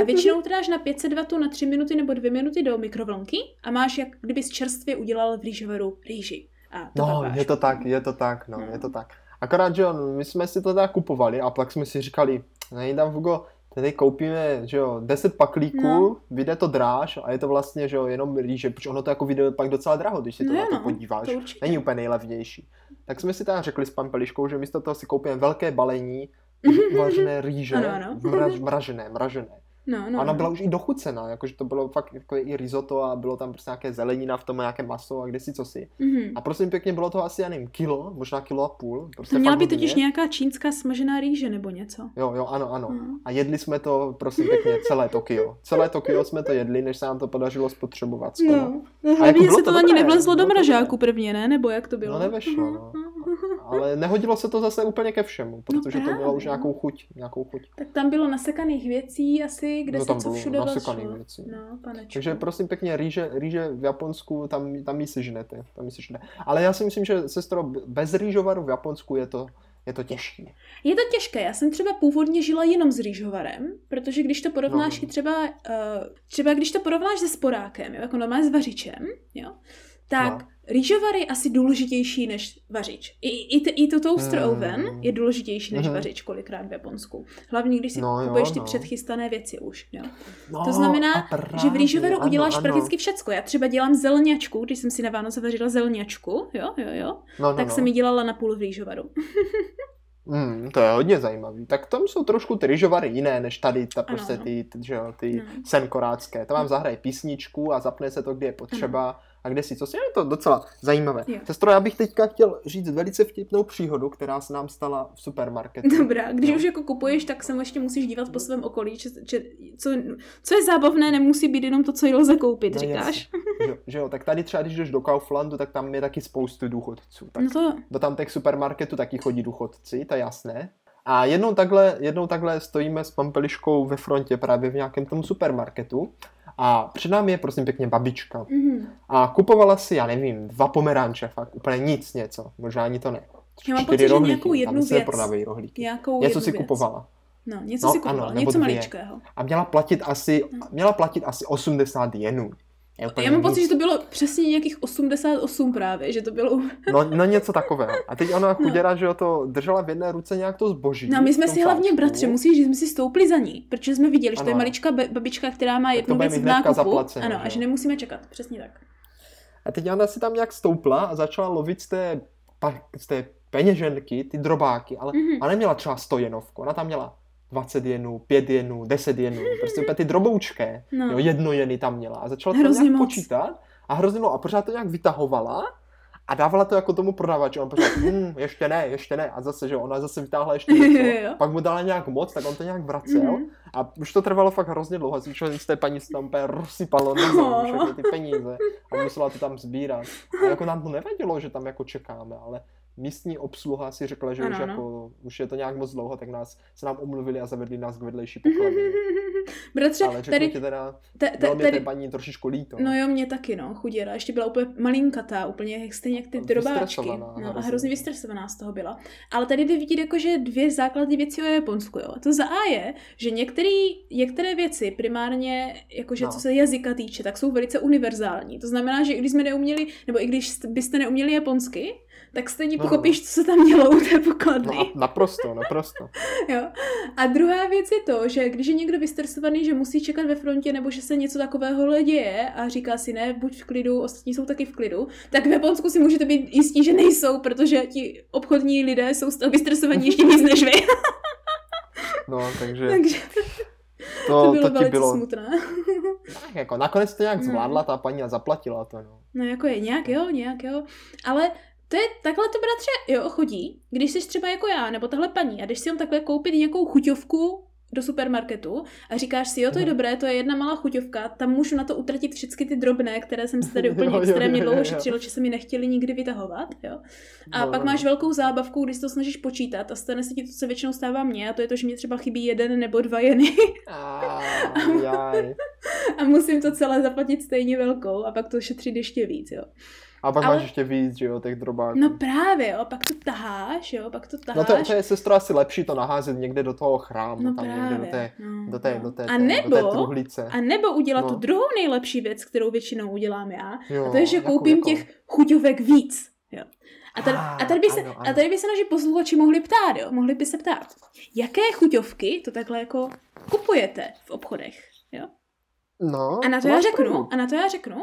a většinou to dáš na 500 W na 3 minuty nebo 2 minuty do mikrovlnky a máš jak kdyby z čerstvě udělal v rýžovaru rýži. A to no, je to tak, je to tak, no, no, je to tak. Akorát, že on, my jsme si to tak kupovali a pak jsme si říkali, nejde Hugo, tady koupíme, že jo, 10 paklíků, no. vyjde to dráž a je to vlastně, že jo, jenom rýže, protože ono to jako vyjde pak docela draho, když si to no, na to no, podíváš. To Není úplně nejlevnější. Tak jsme si teda řekli s pampeliškou, že místo toho si koupíme velké balení uvařené rýže, ano, ano. Mraž, mražené, mražené. No, no, a ona no. byla už i dochucená, jakože to bylo fakt jako i risotto a bylo tam prostě nějaké zelenina v tom, nějaké maso a kde si co si. Mm-hmm. A prosím pěkně, bylo to asi, já nevím, kilo, možná kilo a půl. Prostě měla by totiž nějaká čínská smažená rýže nebo něco. Jo, jo, ano, ano. Mm. A jedli jsme to, prosím pěkně, celé Tokio. Celé Tokio jsme to jedli, než se nám to podařilo spotřebovat. Skoro. No, no a jako se to, to ani nevlezlo do mražáku prvně, ne? Nebo jak to bylo? No nevešlo, no. Ale nehodilo se to zase úplně ke všemu, protože no to mělo už nějakou chuť, nějakou chuť. Tak tam bylo nasekaných věcí asi, kde no, se co všude nasekaných věcí. No, panečku. Takže prosím pěkně, rýže, rýže v Japonsku, tam, tam ji sežnete, tam ji sežnete. Ale já si myslím, že sestro, bez rýžovaru v Japonsku je to, je to těžké. Je to těžké. Já jsem třeba původně žila jenom s rýžovarem, protože když to porovnáš no. třeba, uh, třeba když to porovnáš se sporákem, jo, jako normálně s vařičem, jo, tak no. Rýžovar je asi důležitější než vařič. I, i, t, i to toaster mm. oven je důležitější než mm. vařič kolikrát v Japonsku. Hlavně, když si no, kupuješ ty no. předchystané věci už. Jo. No, to znamená, právě, že v rýžovaru ano, uděláš ano. prakticky všecko. Já třeba dělám zelňačku, když jsem si na Vánoce vařila zelňačku, jo, jo, jo, no, no, tak no. jsem ji dělala na půl v rýžovaru. Mm, to je hodně zajímavý. Tak tam jsou trošku ty ryžovary jiné, než tady ta prostě ty, ty, ty, ty no. senkorácké. To vám zahraje písničku a zapne se to, kde je potřeba. Ano a kde si, co si, je to docela zajímavé. Jo. Sestro, já bych teďka chtěl říct velice vtipnou příhodu, která se nám stala v supermarketu. Dobrá, když no. už jako kupuješ, tak se ještě musíš dívat po svém okolí, či, či, co, co je zábavné, nemusí být jenom to, co lze koupit, no, říkáš? že, že jo, tak tady třeba, když jdeš do Kauflandu, tak tam je taky spoustu důchodců. Tak no to... Do tam těch supermarketu taky chodí důchodci, to je jasné. A jednou takhle, jednou takhle stojíme s pampeliškou ve frontě právě v nějakém tom supermarketu a před námi je prosím pěkně babička. Mm-hmm. A kupovala si, já nevím, dva pomeranče, fakt úplně nic něco, možná ani to ne. Já mám pocit, že nějakou jednu tam věc. prodávají rohlíky. Nějakou něco si věc. kupovala. No, něco no, si kupovala, ano, něco maličkého. A měla platit asi, no. měla platit asi 80 jenů. Já mám pocit, že to bylo přesně nějakých 88 právě, že to bylo... no, no něco takového. A teď ona chuděra, no. že to držela v jedné ruce nějak to zboží. No my jsme si hlavně, fáčku. bratře, musíš, že jsme si stoupli za ní, protože jsme viděli, že to je maličká babička, která má jednu věc v nákupu. ano, že? a že nemusíme čekat, přesně tak. A teď ona si tam nějak stoupla a začala lovit z té, z té peněženky ty drobáky, ale mm-hmm. ona neměla třeba 100 jenovku, ona tam měla 20 jenů, 5 jenů, 10 jenů, prostě úplně ty droboučké, no. jo, jedno jeny tam měla. A začala to nějak moc. počítat a hrozně a pořád to nějak vytahovala a dávala to jako tomu prodavači, on pořád, hm, ještě ne, ještě ne. A zase, že ona zase vytáhla ještě něco, pak mu dala nějak moc, tak on to nějak vracel. Mm-hmm. a už to trvalo fakt hrozně dlouho, si člověk z té paní se tam rozsypalo na zem, všechny ty peníze. A musela to tam sbírat. A jako nám to nevadilo, že tam jako čekáme, ale místní obsluha si řekla, že ano, už, jako, už je to nějak moc dlouho, tak nás, se nám omluvili a zavedli nás k vedlejší pokladně. Bratře, Ale tady, ti teda, ta, ta, tady, té paní trošičku líto. No jo, mě taky, no, chuděra. Ještě byla úplně malinkatá, úplně stejně jak ty drobáčky. No, a hrozně vystresovaná z toho byla. Ale tady jde vidět jakože dvě základní věci o Japonsku, jo. To za A je, že některý, některé věci primárně, jakože no. co se jazyka týče, tak jsou velice univerzální. To znamená, že i když jsme neuměli, nebo i když byste neuměli japonsky, tak stejně no, pochopíš, co se tam dělo u té pokladny. No, naprosto, naprosto. jo. A druhá věc je to, že když je někdo vystresovaný, že musí čekat ve frontě nebo že se něco takového děje a říká si ne, buď v klidu, ostatní jsou taky v klidu, tak v Japonsku si můžete být jistí, že nejsou, protože ti obchodní lidé jsou vystresovaní ještě víc než vy. no, takže... takže... To, to bylo to velice bylo... smutné. tak, jako nakonec to nějak zvládla ta paní a zaplatila to, no. No jako je, nějak jo, nějak jo. Ale to je, takhle to bratře, jo, chodí, když jsi třeba jako já, nebo tahle paní, a když si jen takhle koupit nějakou chuťovku do supermarketu a říkáš si, jo, to je dobré, to je jedna malá chuťovka, tam můžu na to utratit všechny ty drobné, které jsem si tady úplně jo, extrémně jo, dlouho šetřil, že se mi nechtěli nikdy vytahovat, jo. A no, pak no. máš velkou zábavku, když to snažíš počítat a stane se ti to, co většinou stává mně, a to je to, že mě třeba chybí jeden nebo dva jeny. a, a musím to celé zaplatit stejně velkou a pak to šetřit ještě víc, jo. A pak ale... máš ještě víc, že jo, těch drobáků. No právě, jo, pak to taháš, jo, pak to taháš. No to, to je sestro asi lepší to naházet někde do toho chrámu, no tam právě, někde do té, no, do té, no. do té, a nebo, do té truhlice. A nebo udělat no. tu druhou nejlepší věc, kterou většinou udělám já, jo, a to je, že koupím jakou? těch chuťovek víc, jo. A tady, a tady, by, se, ano, ano. a tady by se naši posluchači mohli ptát, jo? Mohli by se ptát, jaké chuťovky to takhle jako kupujete v obchodech, jo? No, A na to to já řeknu, pravdu. a na to já řeknu,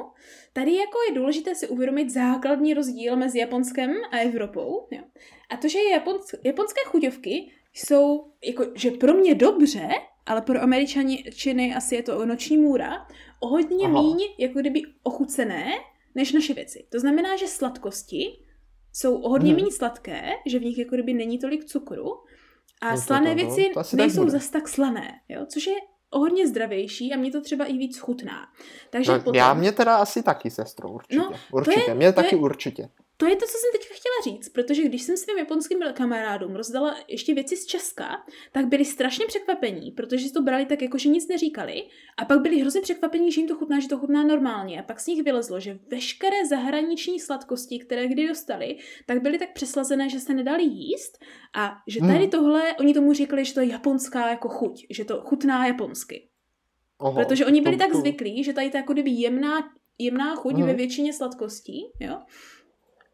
tady jako je důležité si uvědomit základní rozdíl mezi Japonskem a Evropou. Jo. A to, že Japonsk, japonské chuťovky jsou, jako, že pro mě dobře, ale pro Američany asi je to noční můra, o hodně Aha. míň jako kdyby ochucené, než naše věci. To znamená, že sladkosti jsou o hodně Mhm. méně sladké, že v nich jako kdyby není tolik cukru a No to- slané to- to- věci to asi tak nejsou bude. zas tak slané, jo? což je o hodně zdravější a mě to třeba i víc chutná. Takže No, potom, Já mě teda asi taky, sestro, určitě. No, určitě, je- mě taky je- určitě. To je to, co jsem teďka chtěla říct, protože když jsem svým japonským kamarádům rozdala ještě věci z Česka, tak byli strašně překvapení, protože si to brali tak jako, že nic neříkali a pak byli hrozně překvapení, že jim to chutná, že to chutná normálně a pak z nich vylezlo, že veškeré zahraniční sladkosti, které kdy dostali, tak byly tak přeslazené, že se nedali jíst a že tady Hmm. tohle, oni tomu říkali, že to je japonská jako chuť, že to chutná japonsky. Oho, Protože oni byli tak zvyklí, že tady to jako kdyby jemná, jemná chuť Mhm. ve většině sladkostí, jo.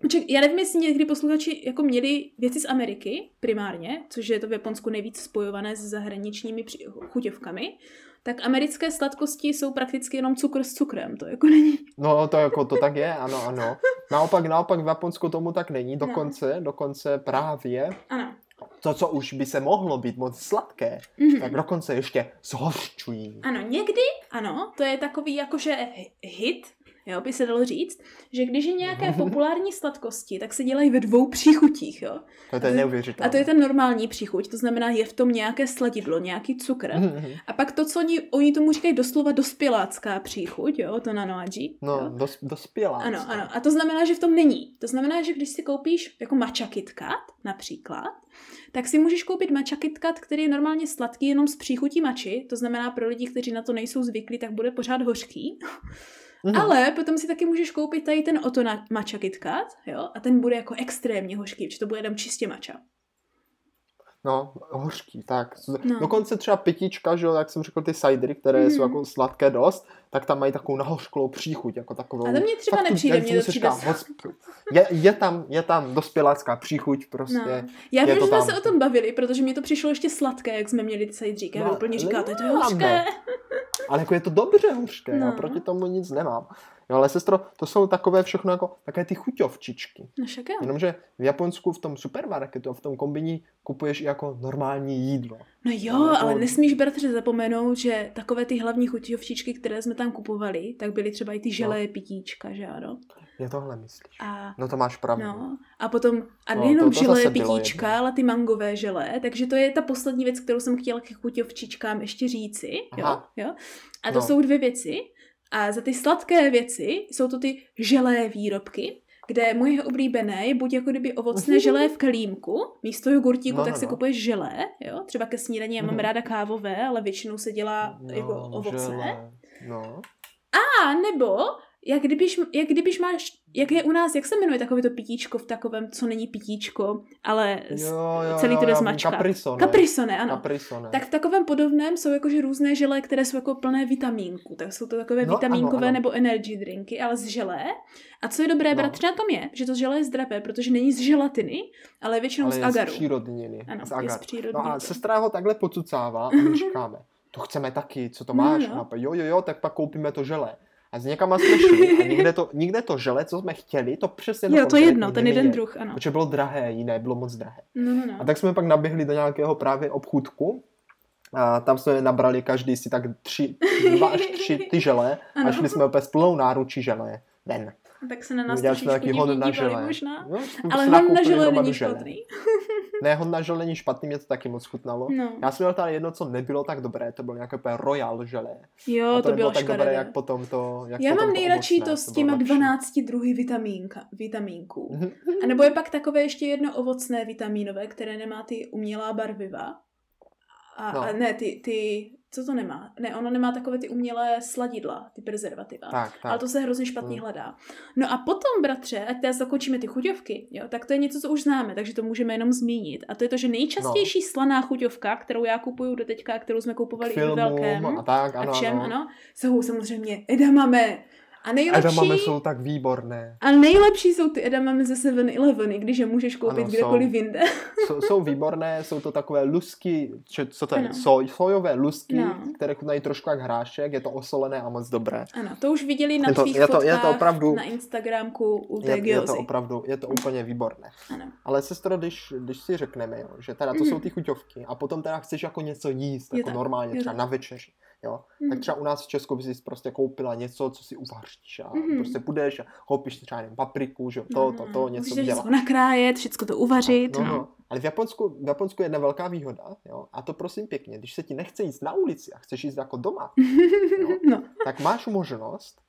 Ček, já nevím, jestli někdy posluchači jako měli věci z Ameriky primárně, což je to v Japonsku nejvíc spojované s zahraničními při- chuťovkami, tak americké sladkosti jsou prakticky jenom cukr s cukrem, to jako není. No to jako to tak je, ano, ano. Naopak, naopak v Japonsku tomu tak není, No. dokonce, dokonce právě Ano. to, co už by se mohlo být moc sladké, Mhm. tak dokonce ještě zhořčují. Ano, někdy, ano, to je takový jakože hi- hit, jo, by se dalo říct, že když je nějaké populární sladkosti, tak se dělají ve dvou příchutích, jo. To je neuvěřitelné. A to je ten normální příchuť, to znamená, je v tom nějaké sladidlo, nějaký cukr. Mhm. A pak to, co oni, oni tomu říkají doslova dospělácká příchuť, jo, to nanoaji. No, jo. dos, dospělá. Ano, ano. A to znamená, že v tom není. To znamená, že když si koupíš jako matcha KitKat, například, tak si můžeš koupit matcha KitKat, který je normálně sladký jenom z příchutí mači, to znamená pro lidi, kteří na to nejsou zvyklí, tak bude pořád hořký. Mhm. Ale potom si taky můžeš koupit tady ten Oto na matcha KitKat, jo, a ten bude jako extrémně hořký, protože to bude jenom čistě matcha. No, hořký, tak. No. Dokonce třeba pitíčka, že jo, jak jsem řekl, ty cidery, které Mhm. jsou jako sladké dost, tak tam mají takovou nahořklou příchuť, jako takovou. A to mně třeba fakt tu- nepřijde, mně to přijde- říká, hosp- je, je, tam, je tam dospělácká příchuť prostě. No. Já vím, že jsme se o tom bavili, protože mi to přišlo ještě sladké, jak jsme měli ty sajdříky. No, úplně říkáte, to je nemáme. hořké. Ale jako je to dobře hořké, no. No. já proti tomu nic nemám. Jo, ale sestro, to jsou takové všechno jako také ty chuťovčičky. No však jo. Jenomže v Japonsku v tom supermarketu a v tom kombini kupuješ i jako normální jídlo. No jo, No, ale to- nesmíš bratře zapomenout, že takové ty hlavní chuťovčičky, které jsme tam kupovali, tak byly třeba i ty želé pitíčka, že ano. Je tohle myslíš? A No to máš pravdu. No, a potom, a No, nejenom to- to želé pitíčka, jedno. ale ty mangové želé, takže to je ta poslední věc, kterou jsem chtěla k chuťovčičkám ještě říci, jo, Aha. jo. A to No. jsou dvě věci. A za ty sladké věci jsou to ty želé výrobky, kde moje oblíbené je buď jako kdyby ovocné želé v kelímku, místo jogurtíku, No, tak no, si no. kupuješ želé, jo, třeba ke snídani, já mám Mhm. ráda kávové, ale většinou se dělá jako ovocné. želé. No. A nebo jak kdybyš, jak kdybyš máš, jak je u nás, jak se jmenuje takové to pitíčko v takovém, co není pitíčko, ale Jo, jo, celý to jde jo, zmačkat. Caprisone. Caprisone, ano. Caprisone. Tak v takovém podobném jsou jakože různé želé, které jsou jako plné vitamínku. Tak jsou to takové No, vitamínkové ano, ano. nebo energy drinky, ale z želé. A co je dobré, No. bratře, na tom je, že to želé je zdravé, protože není z želatiny, ale většinou ale z je agaru. z přírodniny. Ano, z je z agaru. přírodního. No a sestra ho takhle pocucává a my říkáme, to chceme taky, co to máš? No, No, no. no. Jo, jo, jo, tak pak koupíme to želé. A s někama jsme šli a nikde to, nikde to žele, co jsme chtěli, to přesně Jo, to jedno, ten jeden neměli. druh, ano. Protože bylo drahé, jiné bylo moc drahé. No, no, no. A tak jsme pak naběhli do nějakého právě obchůdku a tam jsme nabrali každý si tak tři, dva až tři ty žele a Ano. šli jsme opět s plnou náručí žele ven. Tak se na nás jsme trošičku divně hon na možná. No, Ale hon na žele není špatný. Ne, hon na žele není špatný, mě to taky moc chutnalo. No. Já jsem měl tady jedno, co nebylo tak dobré, to bylo nějaké royal žele. Jo, a to, to, bylo tak dobré, jak potom to jak Já potom mám to nejradši ovocné, to s těma lepší. 12 druhy vitamínka, vitamínků. Mhm. A nebo je pak takové ještě jedno ovocné vitamínové, které nemá ty umělá barviva. A, No. a ne, ty, ty, co to nemá? Ne, ono nemá takové ty umělé sladidla, ty prezervativa. Tak, tak. Ale to se hrozně špatně Hmm. hledá. No a potom, bratře, ať teda zakončíme ty chuťovky, jo, tak to je něco, co už známe, takže to můžeme jenom zmínit. A to je to, že nejčastější slaná chuťovka, kterou já kupuju do teďka, kterou jsme kupovali i v velkém, a tak, ano, a všem, ano. ano, jsou samozřejmě edamame. A nejlepší... Edamame jsou tak výborné. A nejlepší jsou ty edamame ze 7-Eleven, když je můžeš koupit ano, kdekoliv jinde. jsou, jsou výborné, jsou to takové lusky, co to je, soj, sojové lusky, no. které chutnají trošku jak hrášek, je to osolené a moc dobré. Ano, to už viděli na je to, tvých je to, je to opravdu, na Instagramku u té je, je to opravdu, je to úplně výborné. Ano. Ale sestro, když, když si řekneme, jo, že teda to mm. jsou ty chuťovky a potom teda chceš jako něco jíst, je jako tak, normálně, třeba na večeři, jo, mm. tak třeba u nás v Česku by si prostě koupila něco, co si uvaříš a mm. prostě půjdeš a koupíš třeba jen papriku, že to, to, to, něco Můžeš dělat. nakrájet, všechno to uvařit. No, no. no. Ale v Japonsku, v Japonsku je jedna velká výhoda, jo, a to prosím pěkně, když se ti nechce jít na ulici a chceš jít jako doma, jo, no. tak máš možnost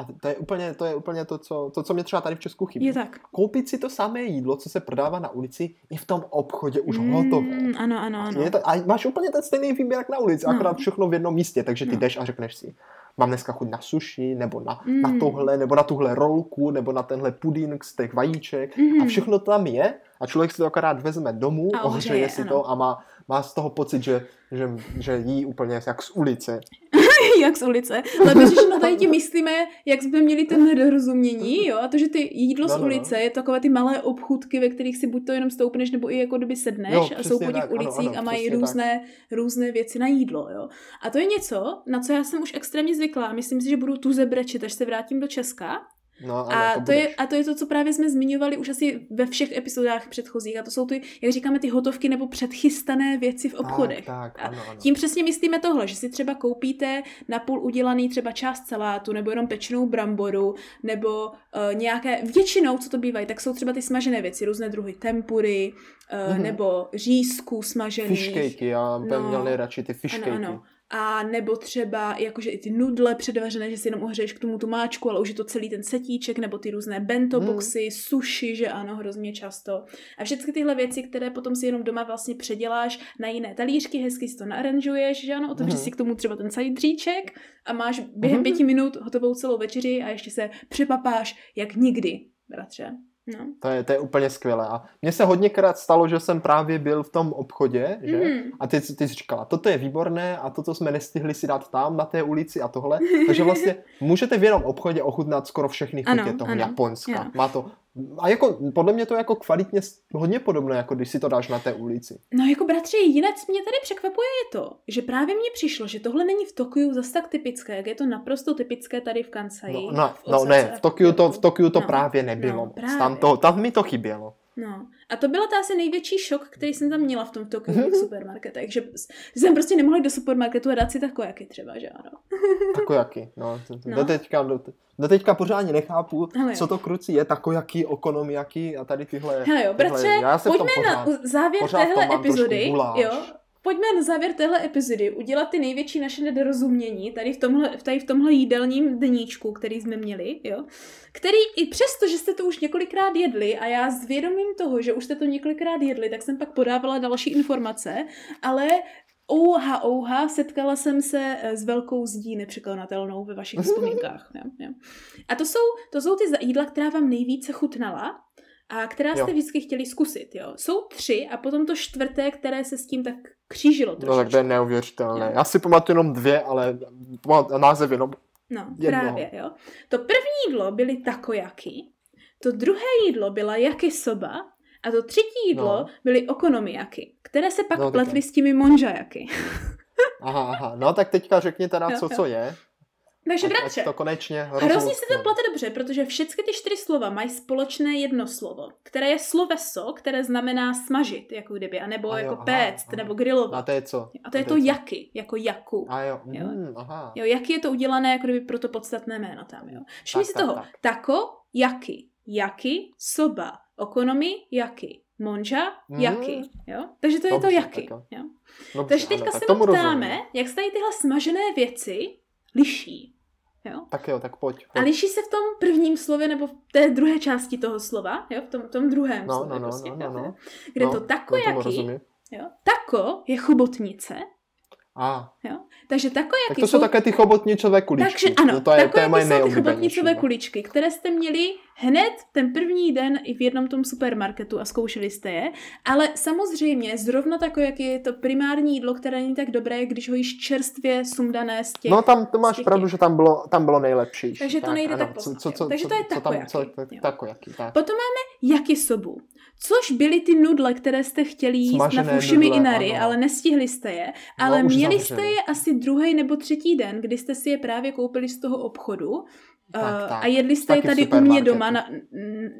a to je úplně to, je úplně to, co, to, co mě třeba tady v Česku chybí. Je tak. Koupit si to samé jídlo, co se prodává na ulici, i v tom obchodě už mm, hotové. Ano, ano, ano. A, to, a máš úplně ten stejný výběr jak na ulici, no. akorát všechno v jednom místě, takže ty no. jdeš a řekneš si, mám dneska chuť na sushi, nebo na, mm. na tohle, nebo na tuhle rolku, nebo na tenhle puding z těch vajíček mm. a všechno tam je a člověk si to akorát vezme domů, ohřeje si ano. to a má, má z toho pocit, že, že, že jí úplně jak z ulice. jak z ulice. Ale že na tady ti myslíme, jak jsme měli ten nedorozumění, jo, a to, že ty jídlo no, z ulice no. je takové ty malé obchůdky, ve kterých si buď to jenom stoupneš, nebo i jako kdyby sedneš jo, a jsou po těch tak, ulicích ano, ano, a mají různé, různé věci na jídlo, jo. A to je něco, na co já jsem už extrémně zvyklá. Myslím si, že budu tu zebrečit, až se vrátím do Česka No, ano, a, to, to je, a to je to, co právě jsme zmiňovali už asi ve všech epizodách předchozích. A to jsou ty, jak říkáme, ty hotovky nebo předchystané věci v obchodech. Tak, tak, ano, ano. tím přesně myslíme tohle, že si třeba koupíte napůl udělaný třeba část salátu, nebo jenom pečenou bramboru, nebo uh, nějaké, většinou, co to bývají, tak jsou třeba ty smažené věci, různé druhy tempury, uh, mm. nebo řízků smažených. Fish já bych no, měl nejradši ty fish ano, ano a nebo třeba jakože i ty nudle předvařené, že si jenom ohřeješ k tomu tu máčku, ale už je to celý ten setíček, nebo ty různé bento hmm. boxy, mm. sushi, že ano, hrozně často. A všechny tyhle věci, které potom si jenom doma vlastně předěláš na jiné talířky, hezky si to naaranžuješ, že ano, otevřeš mm. si k tomu třeba ten sajdříček a máš během mm. pěti minut hotovou celou večeři a ještě se přepapáš jak nikdy, bratře. No. To, je, to je úplně skvělé. A mně se hodněkrát stalo, že jsem právě byl v tom obchodě, že? Mm. A ty, ty jsi říkala, toto je výborné a toto jsme nestihli si dát tam na té ulici a tohle. Takže vlastně můžete v jednom obchodě ochutnat skoro všechny chutě toho ano. Japonska. Jo. Má to a jako, podle mě to jako kvalitně hodně podobné, jako když si to dáš na té ulici. No jako bratře, jinak mě tady překvapuje je to, že právě mně přišlo, že tohle není v Tokiu zase tak typické, jak je to naprosto typické tady v Kansai. No, no, v no ne, v Tokiu to, v Tokiu to no, právě nebylo. No, právě. Tam, to, tam mi to chybělo. No. A to byla ta asi největší šok, který jsem tam měla v tom Tokiu mm-hmm. supermarketech, že jsem prostě nemohla jít do supermarketu a dát si takojaky třeba, že ano. takojaky, no. no. Do, teďka, pořádně nechápu, Hele, co to kruci je, takojaky, okonomiaky a tady tyhle. Hele jo, bratře, pojďme pořád, na závěr téhle epizody, jo, Pojďme na závěr téhle epizody udělat ty největší naše nedorozumění tady v tomhle, tady v tomhle jídelním dníčku, který jsme měli, jo? Který i přesto, že jste to už několikrát jedli a já s vědomím toho, že už jste to několikrát jedli, tak jsem pak podávala další informace, ale ouha, ouha, setkala jsem se eh, s velkou zdí nepřekonatelnou ve vašich vzpomínkách. Jo, jo. A to jsou, to jsou ty jídla, která vám nejvíce chutnala a která jste jo. vždycky chtěli zkusit, jo. Jsou tři a potom to čtvrté, které se s tím tak křížilo trošičku. No tak to je neuvěřitelné. Jo. Já si pamatuju jenom dvě, ale název jenom No, jednoho. právě, jo. To první jídlo byly takojaky, to druhé jídlo byla jakisoba a to třetí jídlo no. byly okonomiaky, které se pak no, pletly s těmi monžajaky. aha, aha. No tak teďka řekni teda, co, co je. Takže bratře, to konečně hrozně se to plete dobře, protože všechny ty čtyři slova mají společné jedno slovo, které je sloveso, které znamená smažit, jako kdyby, anebo a jo, jako aha, péct, aha. nebo grilovat. A to je co? A to je to, to jaky, jako jaku. A jo, jo. Mm, aha. Jo, jaky je to udělané, jako kdyby pro to podstatné jméno tam, jo. Všimni si toho, tak. tako, jaky, jaky, soba, okonomi, jaky. Monža, mm. jaky, jo? Takže to je Dobře, to jaky, jo? Dobře, Takže teďka ano, se tak ptáme, rozumím. jak se tady tyhle smažené věci liší. Jo? Tak jo, tak pojď, pojď. A liší se v tom prvním slově nebo v té druhé části toho slova, jo? v tom, tom druhém no, slově, no, no, prostě, no, no, no. kde no, to tako jaký, jo? tako je chobotnice, a. Jo? Takže takojaky tak to jsou, také ty chobotničové kuličky. Takže ano, to je, to je jsou ty chobotnicové kuličky, které jste měli hned ten první den i v jednom tom supermarketu a zkoušeli jste je, ale samozřejmě zrovna takové, jak je to primární jídlo, které není tak dobré, když ho jíš čerstvě sundané z těch No tam to máš pravdu, že tam bylo, tam bylo nejlepší. Takže to tak, nejde ano, tak co, co, co, Takže to je. Co, co, takojaký tak. Potom máme yakisobu, což byly ty nudle, které jste chtěli jíst Smažené na Fushimi Inari, ano. ale nestihli jste je. Ale no, měli jste je asi druhý nebo třetí den, kdy jste si je právě koupili z toho obchodu tak, eh, tak. A jedli jste je tady u mě doma na,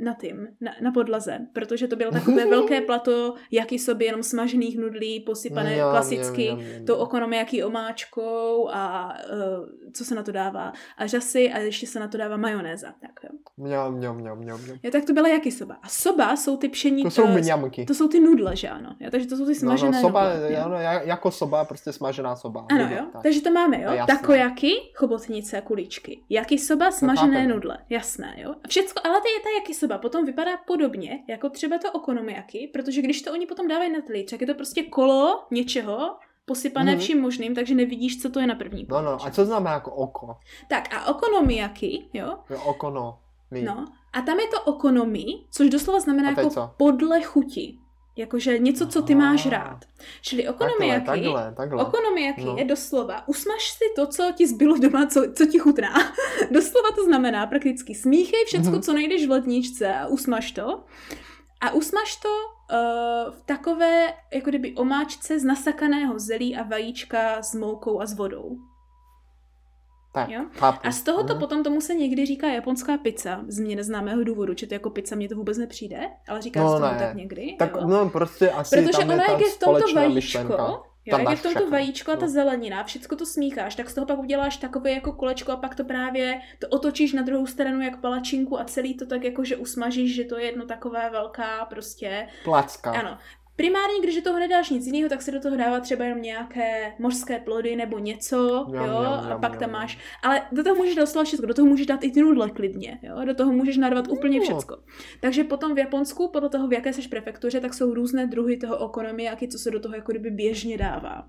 na tým, na, na podlaze, protože to bylo takové velké plato, jaký sobě jenom smažených nudlí, posypané jo, klasicky jo, jo, jo. tou okonomijaký omáčkou a uh, co se na to dává, a žasy a ještě se na to dává majonéza. Tak, jo. Mňam, mňam, mňam, mňam. Jo, tak to byla jaký soba. A soba jsou ty pšení... To jsou mňamky. To jsou ty nudle, že ano. Jo, takže to jsou ty smažené no, no, soba, nudle. Ano, jako soba, prostě smažená soba. Ano, jo. Tak. Takže to máme, jo. Takojaky, chobotnice, kuličky. Jaký soba, smažené Jasné nudle, jasné, jo. Všecko, ale ty, ta jakisoba potom vypadá podobně, jako třeba to okonomiaky, protože když to oni potom dávají na talíř, tak je to prostě kolo něčeho, posypané mm-hmm. vším možným, takže nevidíš, co to je na první pohled. No, no, a co znamená jako oko? Tak a okonomiaky, jo? Jo, okono. No, a tam je to okonomi, což doslova znamená jako co? podle chuti. Jakože něco, co ty máš rád. Čili okonomiaky, takhle, takhle, okonomiaky no. je doslova, usmaž si to, co ti zbylo doma, co, co ti chutná. doslova to znamená prakticky smíchej všecko, mm-hmm. co najdeš v ledničce a usmaž to. A usmaž to uh, v takové, jako kdyby omáčce z nasakaného zelí a vajíčka s moukou a s vodou. Tak, jo? A z tohoto hmm. potom tomu se někdy říká japonská pizza, z mě neznámého důvodu, že to jako pizza mně to vůbec nepřijde, ale říká no, se tomu tak někdy. Tak jo? no prostě asi Protože tam ono, je jak je v tomto vajíčko, myšlenka. Jo, jak je v tomto vajíčko a ta no. zelenina, všechno to smícháš, tak z toho pak uděláš takové jako kolečko a pak to právě to otočíš na druhou stranu jak palačinku a celý to tak jako, že usmažíš, že to je jedno takové velká prostě... Placka. Ano. Primárně, když do toho nedáš nic jiného, tak se do toho dává třeba jenom nějaké mořské plody nebo něco, jam, jo, jam, jam, a pak jam, tam máš, ale do toho můžeš dát všechno, do toho můžeš dát i ty nudle klidně, jo, do toho můžeš narvat no. úplně všecko. Takže potom v Japonsku, podle toho, v jaké seš prefektuře, tak jsou různé druhy toho okonomiaky, co se do toho jako kdyby běžně dává.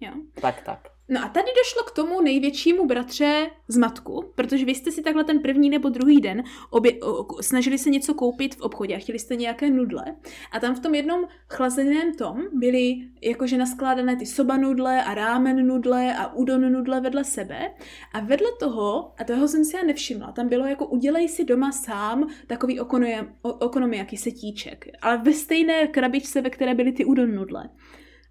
Jo. Tak, tak. No a tady došlo k tomu největšímu bratře z matku, protože vy jste si takhle ten první nebo druhý den obě, o, snažili se něco koupit v obchodě a chtěli jste nějaké nudle. A tam v tom jednom chlazeném tom byly jakože naskládané ty soba nudle a rámen nudle a udon nudle vedle sebe. A vedle toho, a toho jsem si já nevšimla, tam bylo jako udělej si doma sám takový okonomijaký setíček, ale ve stejné krabičce, ve které byly ty udon nudle.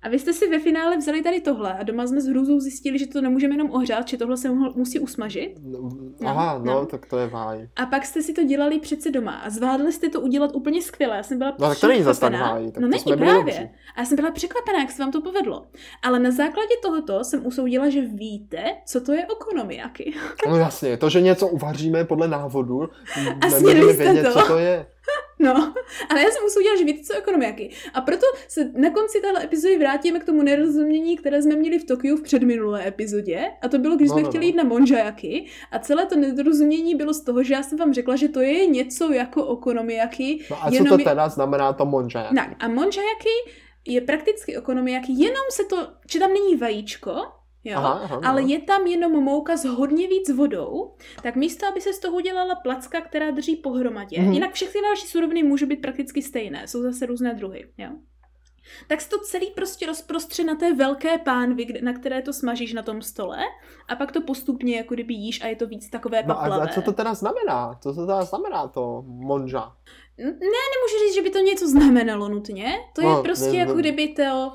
A vy jste si ve finále vzali tady tohle a doma jsme s hrůzou zjistili, že to nemůžeme jenom ohřát, že tohle se musí usmažit. No, no, aha, no, no, tak to je váj. A pak jste si to dělali přece doma a zvládli jste to udělat úplně skvěle. Já jsem byla No tak to není zase tak váj. Tak no není právě. A já jsem byla překvapená, jak se vám to povedlo. Ale na základě tohoto jsem usoudila, že víte, co to je okonomiaky. No jasně, to, že něco uvaříme podle návodu, a vědět, to. co to je. No, ale já jsem usoudila, že víte, co ekonomiaky. A proto se na konci téhle epizody vrátíme k tomu nerozumění, které jsme měli v Tokiu v předminulé epizodě. A to bylo, když no, jsme no, chtěli no. jít na monjajaky. A celé to nedorozumění bylo z toho, že já jsem vám řekla, že to je něco jako okonomiaky. No a co to teda znamená to monjajaky? Tak, a monjajaky je prakticky okonomiaky, jenom se to, že tam není vajíčko, Jo? Aha, aha, ale je tam jenom mouka s hodně víc vodou, tak místo, aby se z toho udělala placka, která drží pohromadě, mm-hmm. jinak všechny další suroviny můžou být prakticky stejné, jsou zase různé druhy. Jo? tak se to celý prostě rozprostře na té velké pánvi, na které to smažíš na tom stole a pak to postupně jako kdyby jíš a je to víc takové paplavé. No a co to teda znamená? Co to teda znamená to monža? Ne, nemůžu říct, že by to něco znamenalo nutně. To no, je prostě ne, jako kdyby to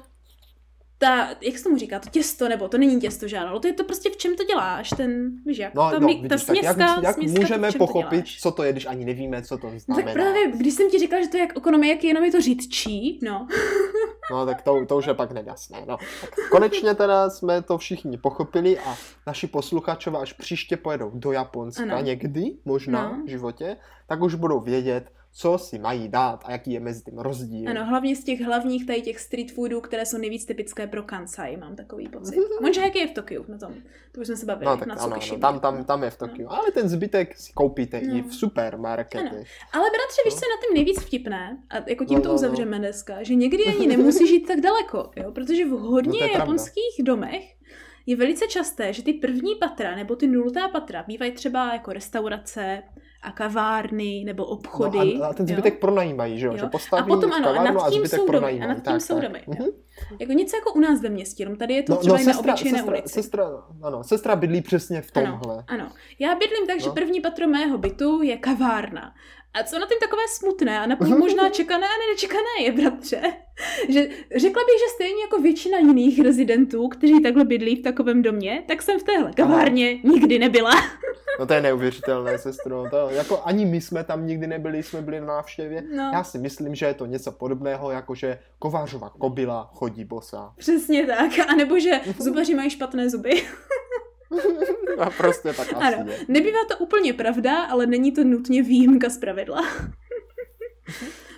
ta, jak se tomu říká, to těsto, nebo to není těsto žádné, to je to prostě v čem to děláš, ten, víš jak, no, ta, no, vidíš, ta směska, jak, jak směska, můžeme pochopit, co to je, když ani nevíme, co to znamená. No, tak právě, když jsem ti říkala, že to je jak jak jenom je to řídčí, no. no, tak to, to už je pak nejasné, no. Tak konečně teda jsme to všichni pochopili a naši posluchačové až příště pojedou do Japonska ano. někdy, možná no. v životě, tak už budou vědět, co si mají dát a jaký je mezi tím rozdíl. Ano, hlavně z těch hlavních tady těch street foodů, které jsou nejvíc typické pro Kansai, mám takový pocit. Možná jaký je v Tokiu na tom, to už jsme se bavili, no, tak na ano, ano, tam, tam, tam je v Tokiu, no. ale ten zbytek si koupíte no. i v supermarketech. Ano. Ale bratře, víš, co je na tím nejvíc vtipné? A jako tím no, to no, no. uzavřeme no. dneska, že někdy ani nemusí žít tak daleko, jo? protože v hodně no, japonských pravda. domech je velice časté, že ty první patra nebo ty nultá patra bývají třeba jako restaurace, a kavárny nebo obchody. No a, a ten zbytek jo? pronajímají, že jo? Že postaví a potom ano, a nad tím a jsou domy, a nad tím tak, jsou domy. Tak. Mhm. Jako něco jako u nás ve městě, jenom tady je to no, třeba no, sestra, na obyčejné sestra, ulici. Sestra, ano, sestra bydlí přesně v tomhle. Ano, ano. Já bydlím tak, no. že první patro mého bytu je kavárna. A co na tím takové smutné a napůl možná čekané a nečekané je, bratře, že řekla bych, že stejně jako většina jiných rezidentů, kteří takhle bydlí v takovém domě, tak jsem v téhle kavárně Aha. nikdy nebyla. No to je neuvěřitelné, sestro. To, jako ani my jsme tam nikdy nebyli, jsme byli na návštěvě. No. Já si myslím, že je to něco podobného, jako že kovářova kobila chodí bosa. Přesně tak. A nebo že zubaři mají špatné zuby. A prostě tak asi ano. Je. Nebývá to úplně pravda, ale není to nutně výjimka z pravidla.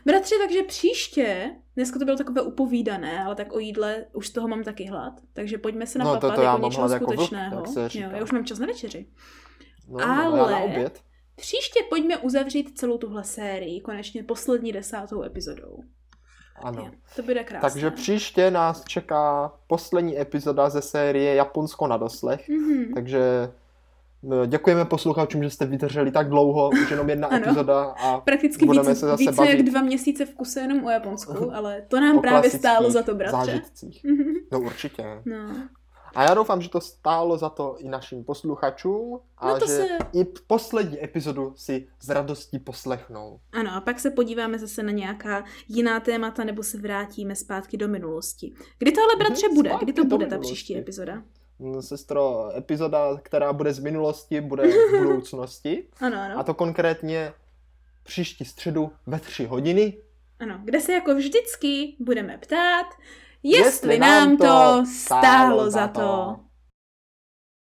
Bratři, takže příště, dneska to bylo takové upovídané, ale tak o jídle už z toho mám taky hlad, takže pojďme se napapat no, to, to jako něčeho skutečného. Jako vlk, jo, já už mám čas na večeři. No, ale na oběd. příště pojďme uzavřít celou tuhle sérii, konečně poslední desátou epizodou. Ano. To bude krásné. Takže příště nás čeká poslední epizoda ze série Japonsko na doslech. Mm-hmm. Takže no, děkujeme posluchačům, že jste vydrželi tak dlouho, už jenom jedna epizoda a Prakticky budeme více, se zase více bavit. jak dva měsíce v kuse jenom o Japonsku, ale to nám právě stálo za to, bratře. Zážitcích. Mm-hmm. No určitě. No. A já doufám, že to stálo za to i našim posluchačům a no že se... i poslední epizodu si s radostí poslechnou. Ano, a pak se podíváme zase na nějaká jiná témata nebo se vrátíme zpátky do minulosti. Kdy to ale, bratře, mhm, bude? Kdy to bude ta příští epizoda? Mm, sestro, epizoda, která bude z minulosti, bude v budoucnosti. ano, ano. A to konkrétně příští středu ve tři hodiny. Ano, kde se jako vždycky budeme ptát, jestli nám to stálo za to.